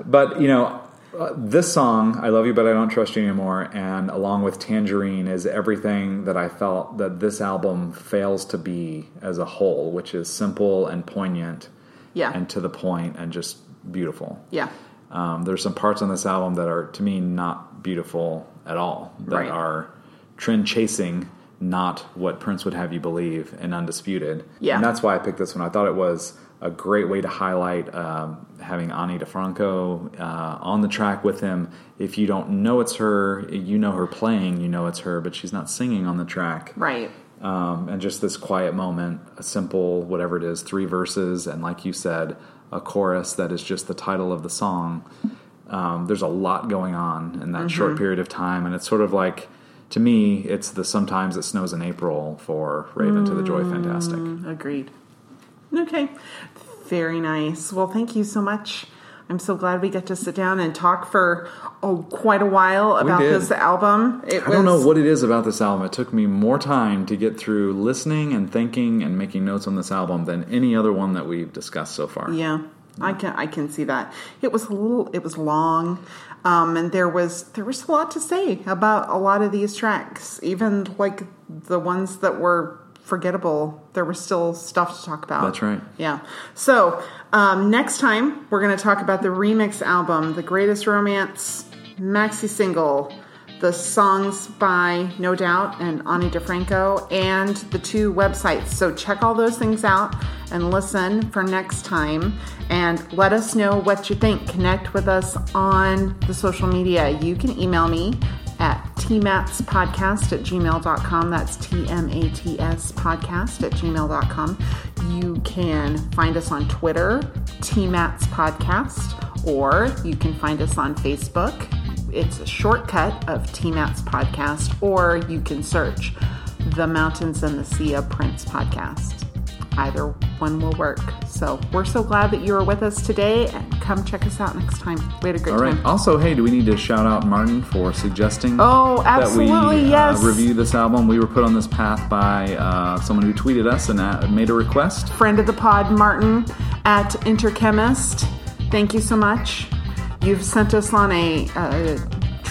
But you know, uh, this song, "I Love You, But I Don't Trust You Anymore," and along with "Tangerine," is everything that I felt that this album fails to be as a whole, which is simple and poignant, Yeah. and to the point, and just beautiful. yeah, Um, there's some parts on this album that are, to me, not beautiful at all. That Right. are trend chasing, not what Prince would have you believe, and undisputed. Yeah. and that's why I picked this one. I thought it was a great way to highlight um, having Ani DiFranco uh, on the track with him. If you don't know it's her, you know her playing, you know it's her, but she's not singing on the track right. um, and just this quiet moment, a simple whatever it is, three verses, and like you said, a chorus that is just the title of the song. Um, there's a lot going on in that short period of time, and it's sort of like, to me, it's the sometimes it snows in April for Rave Un2 the Joy Fantastic. Agreed. Okay. Very nice. Well, thank you so much. I'm so glad we get to sit down and talk for oh, quite a while about this album. It I don't know what it is about this album. It took me more time to get through listening and thinking and making notes on this album than any other one that we've discussed so far. Yeah, I can I can see that. It was a little it was long. Um, and there was there was a lot to say about a lot of these tracks, even like the ones that were forgettable. There was still stuff to talk about. That's right. Yeah. So um, next time we're going to talk about the remix album, "The Greatest Romance" maxi single, the songs by No Doubt and Ani DiFranco, and the two websites. So check all those things out and listen for next time. And let us know what you think. Connect with us on the social media. You can email me at tmatspodcast at gmail.com. That's T M A T S podcast at gmail.com. You can find us on Twitter, TMATS Podcast, or you can find us on Facebook. It's a shortcut of TMATS Podcast, or you can search The Mountains and the Sea of Prince Podcast. Either one will work. So we're so glad that you were with us today, and come check us out next time. We had a great time. All right. time. Also, hey, do we need to shout out Martin for suggesting? Oh, absolutely, That we yes. uh, review this album. We were put on this path by uh, someone who tweeted us and uh, made a request. friend of the pod, Martin at Interchemist. Thank you so much. You've sent us on a, a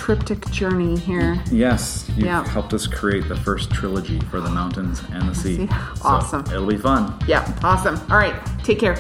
triptych journey here. Yes, you Yeah. helped us create the first trilogy for the mountains and the sea. See? So Awesome. it'll be fun. Yeah, awesome. All right, take care.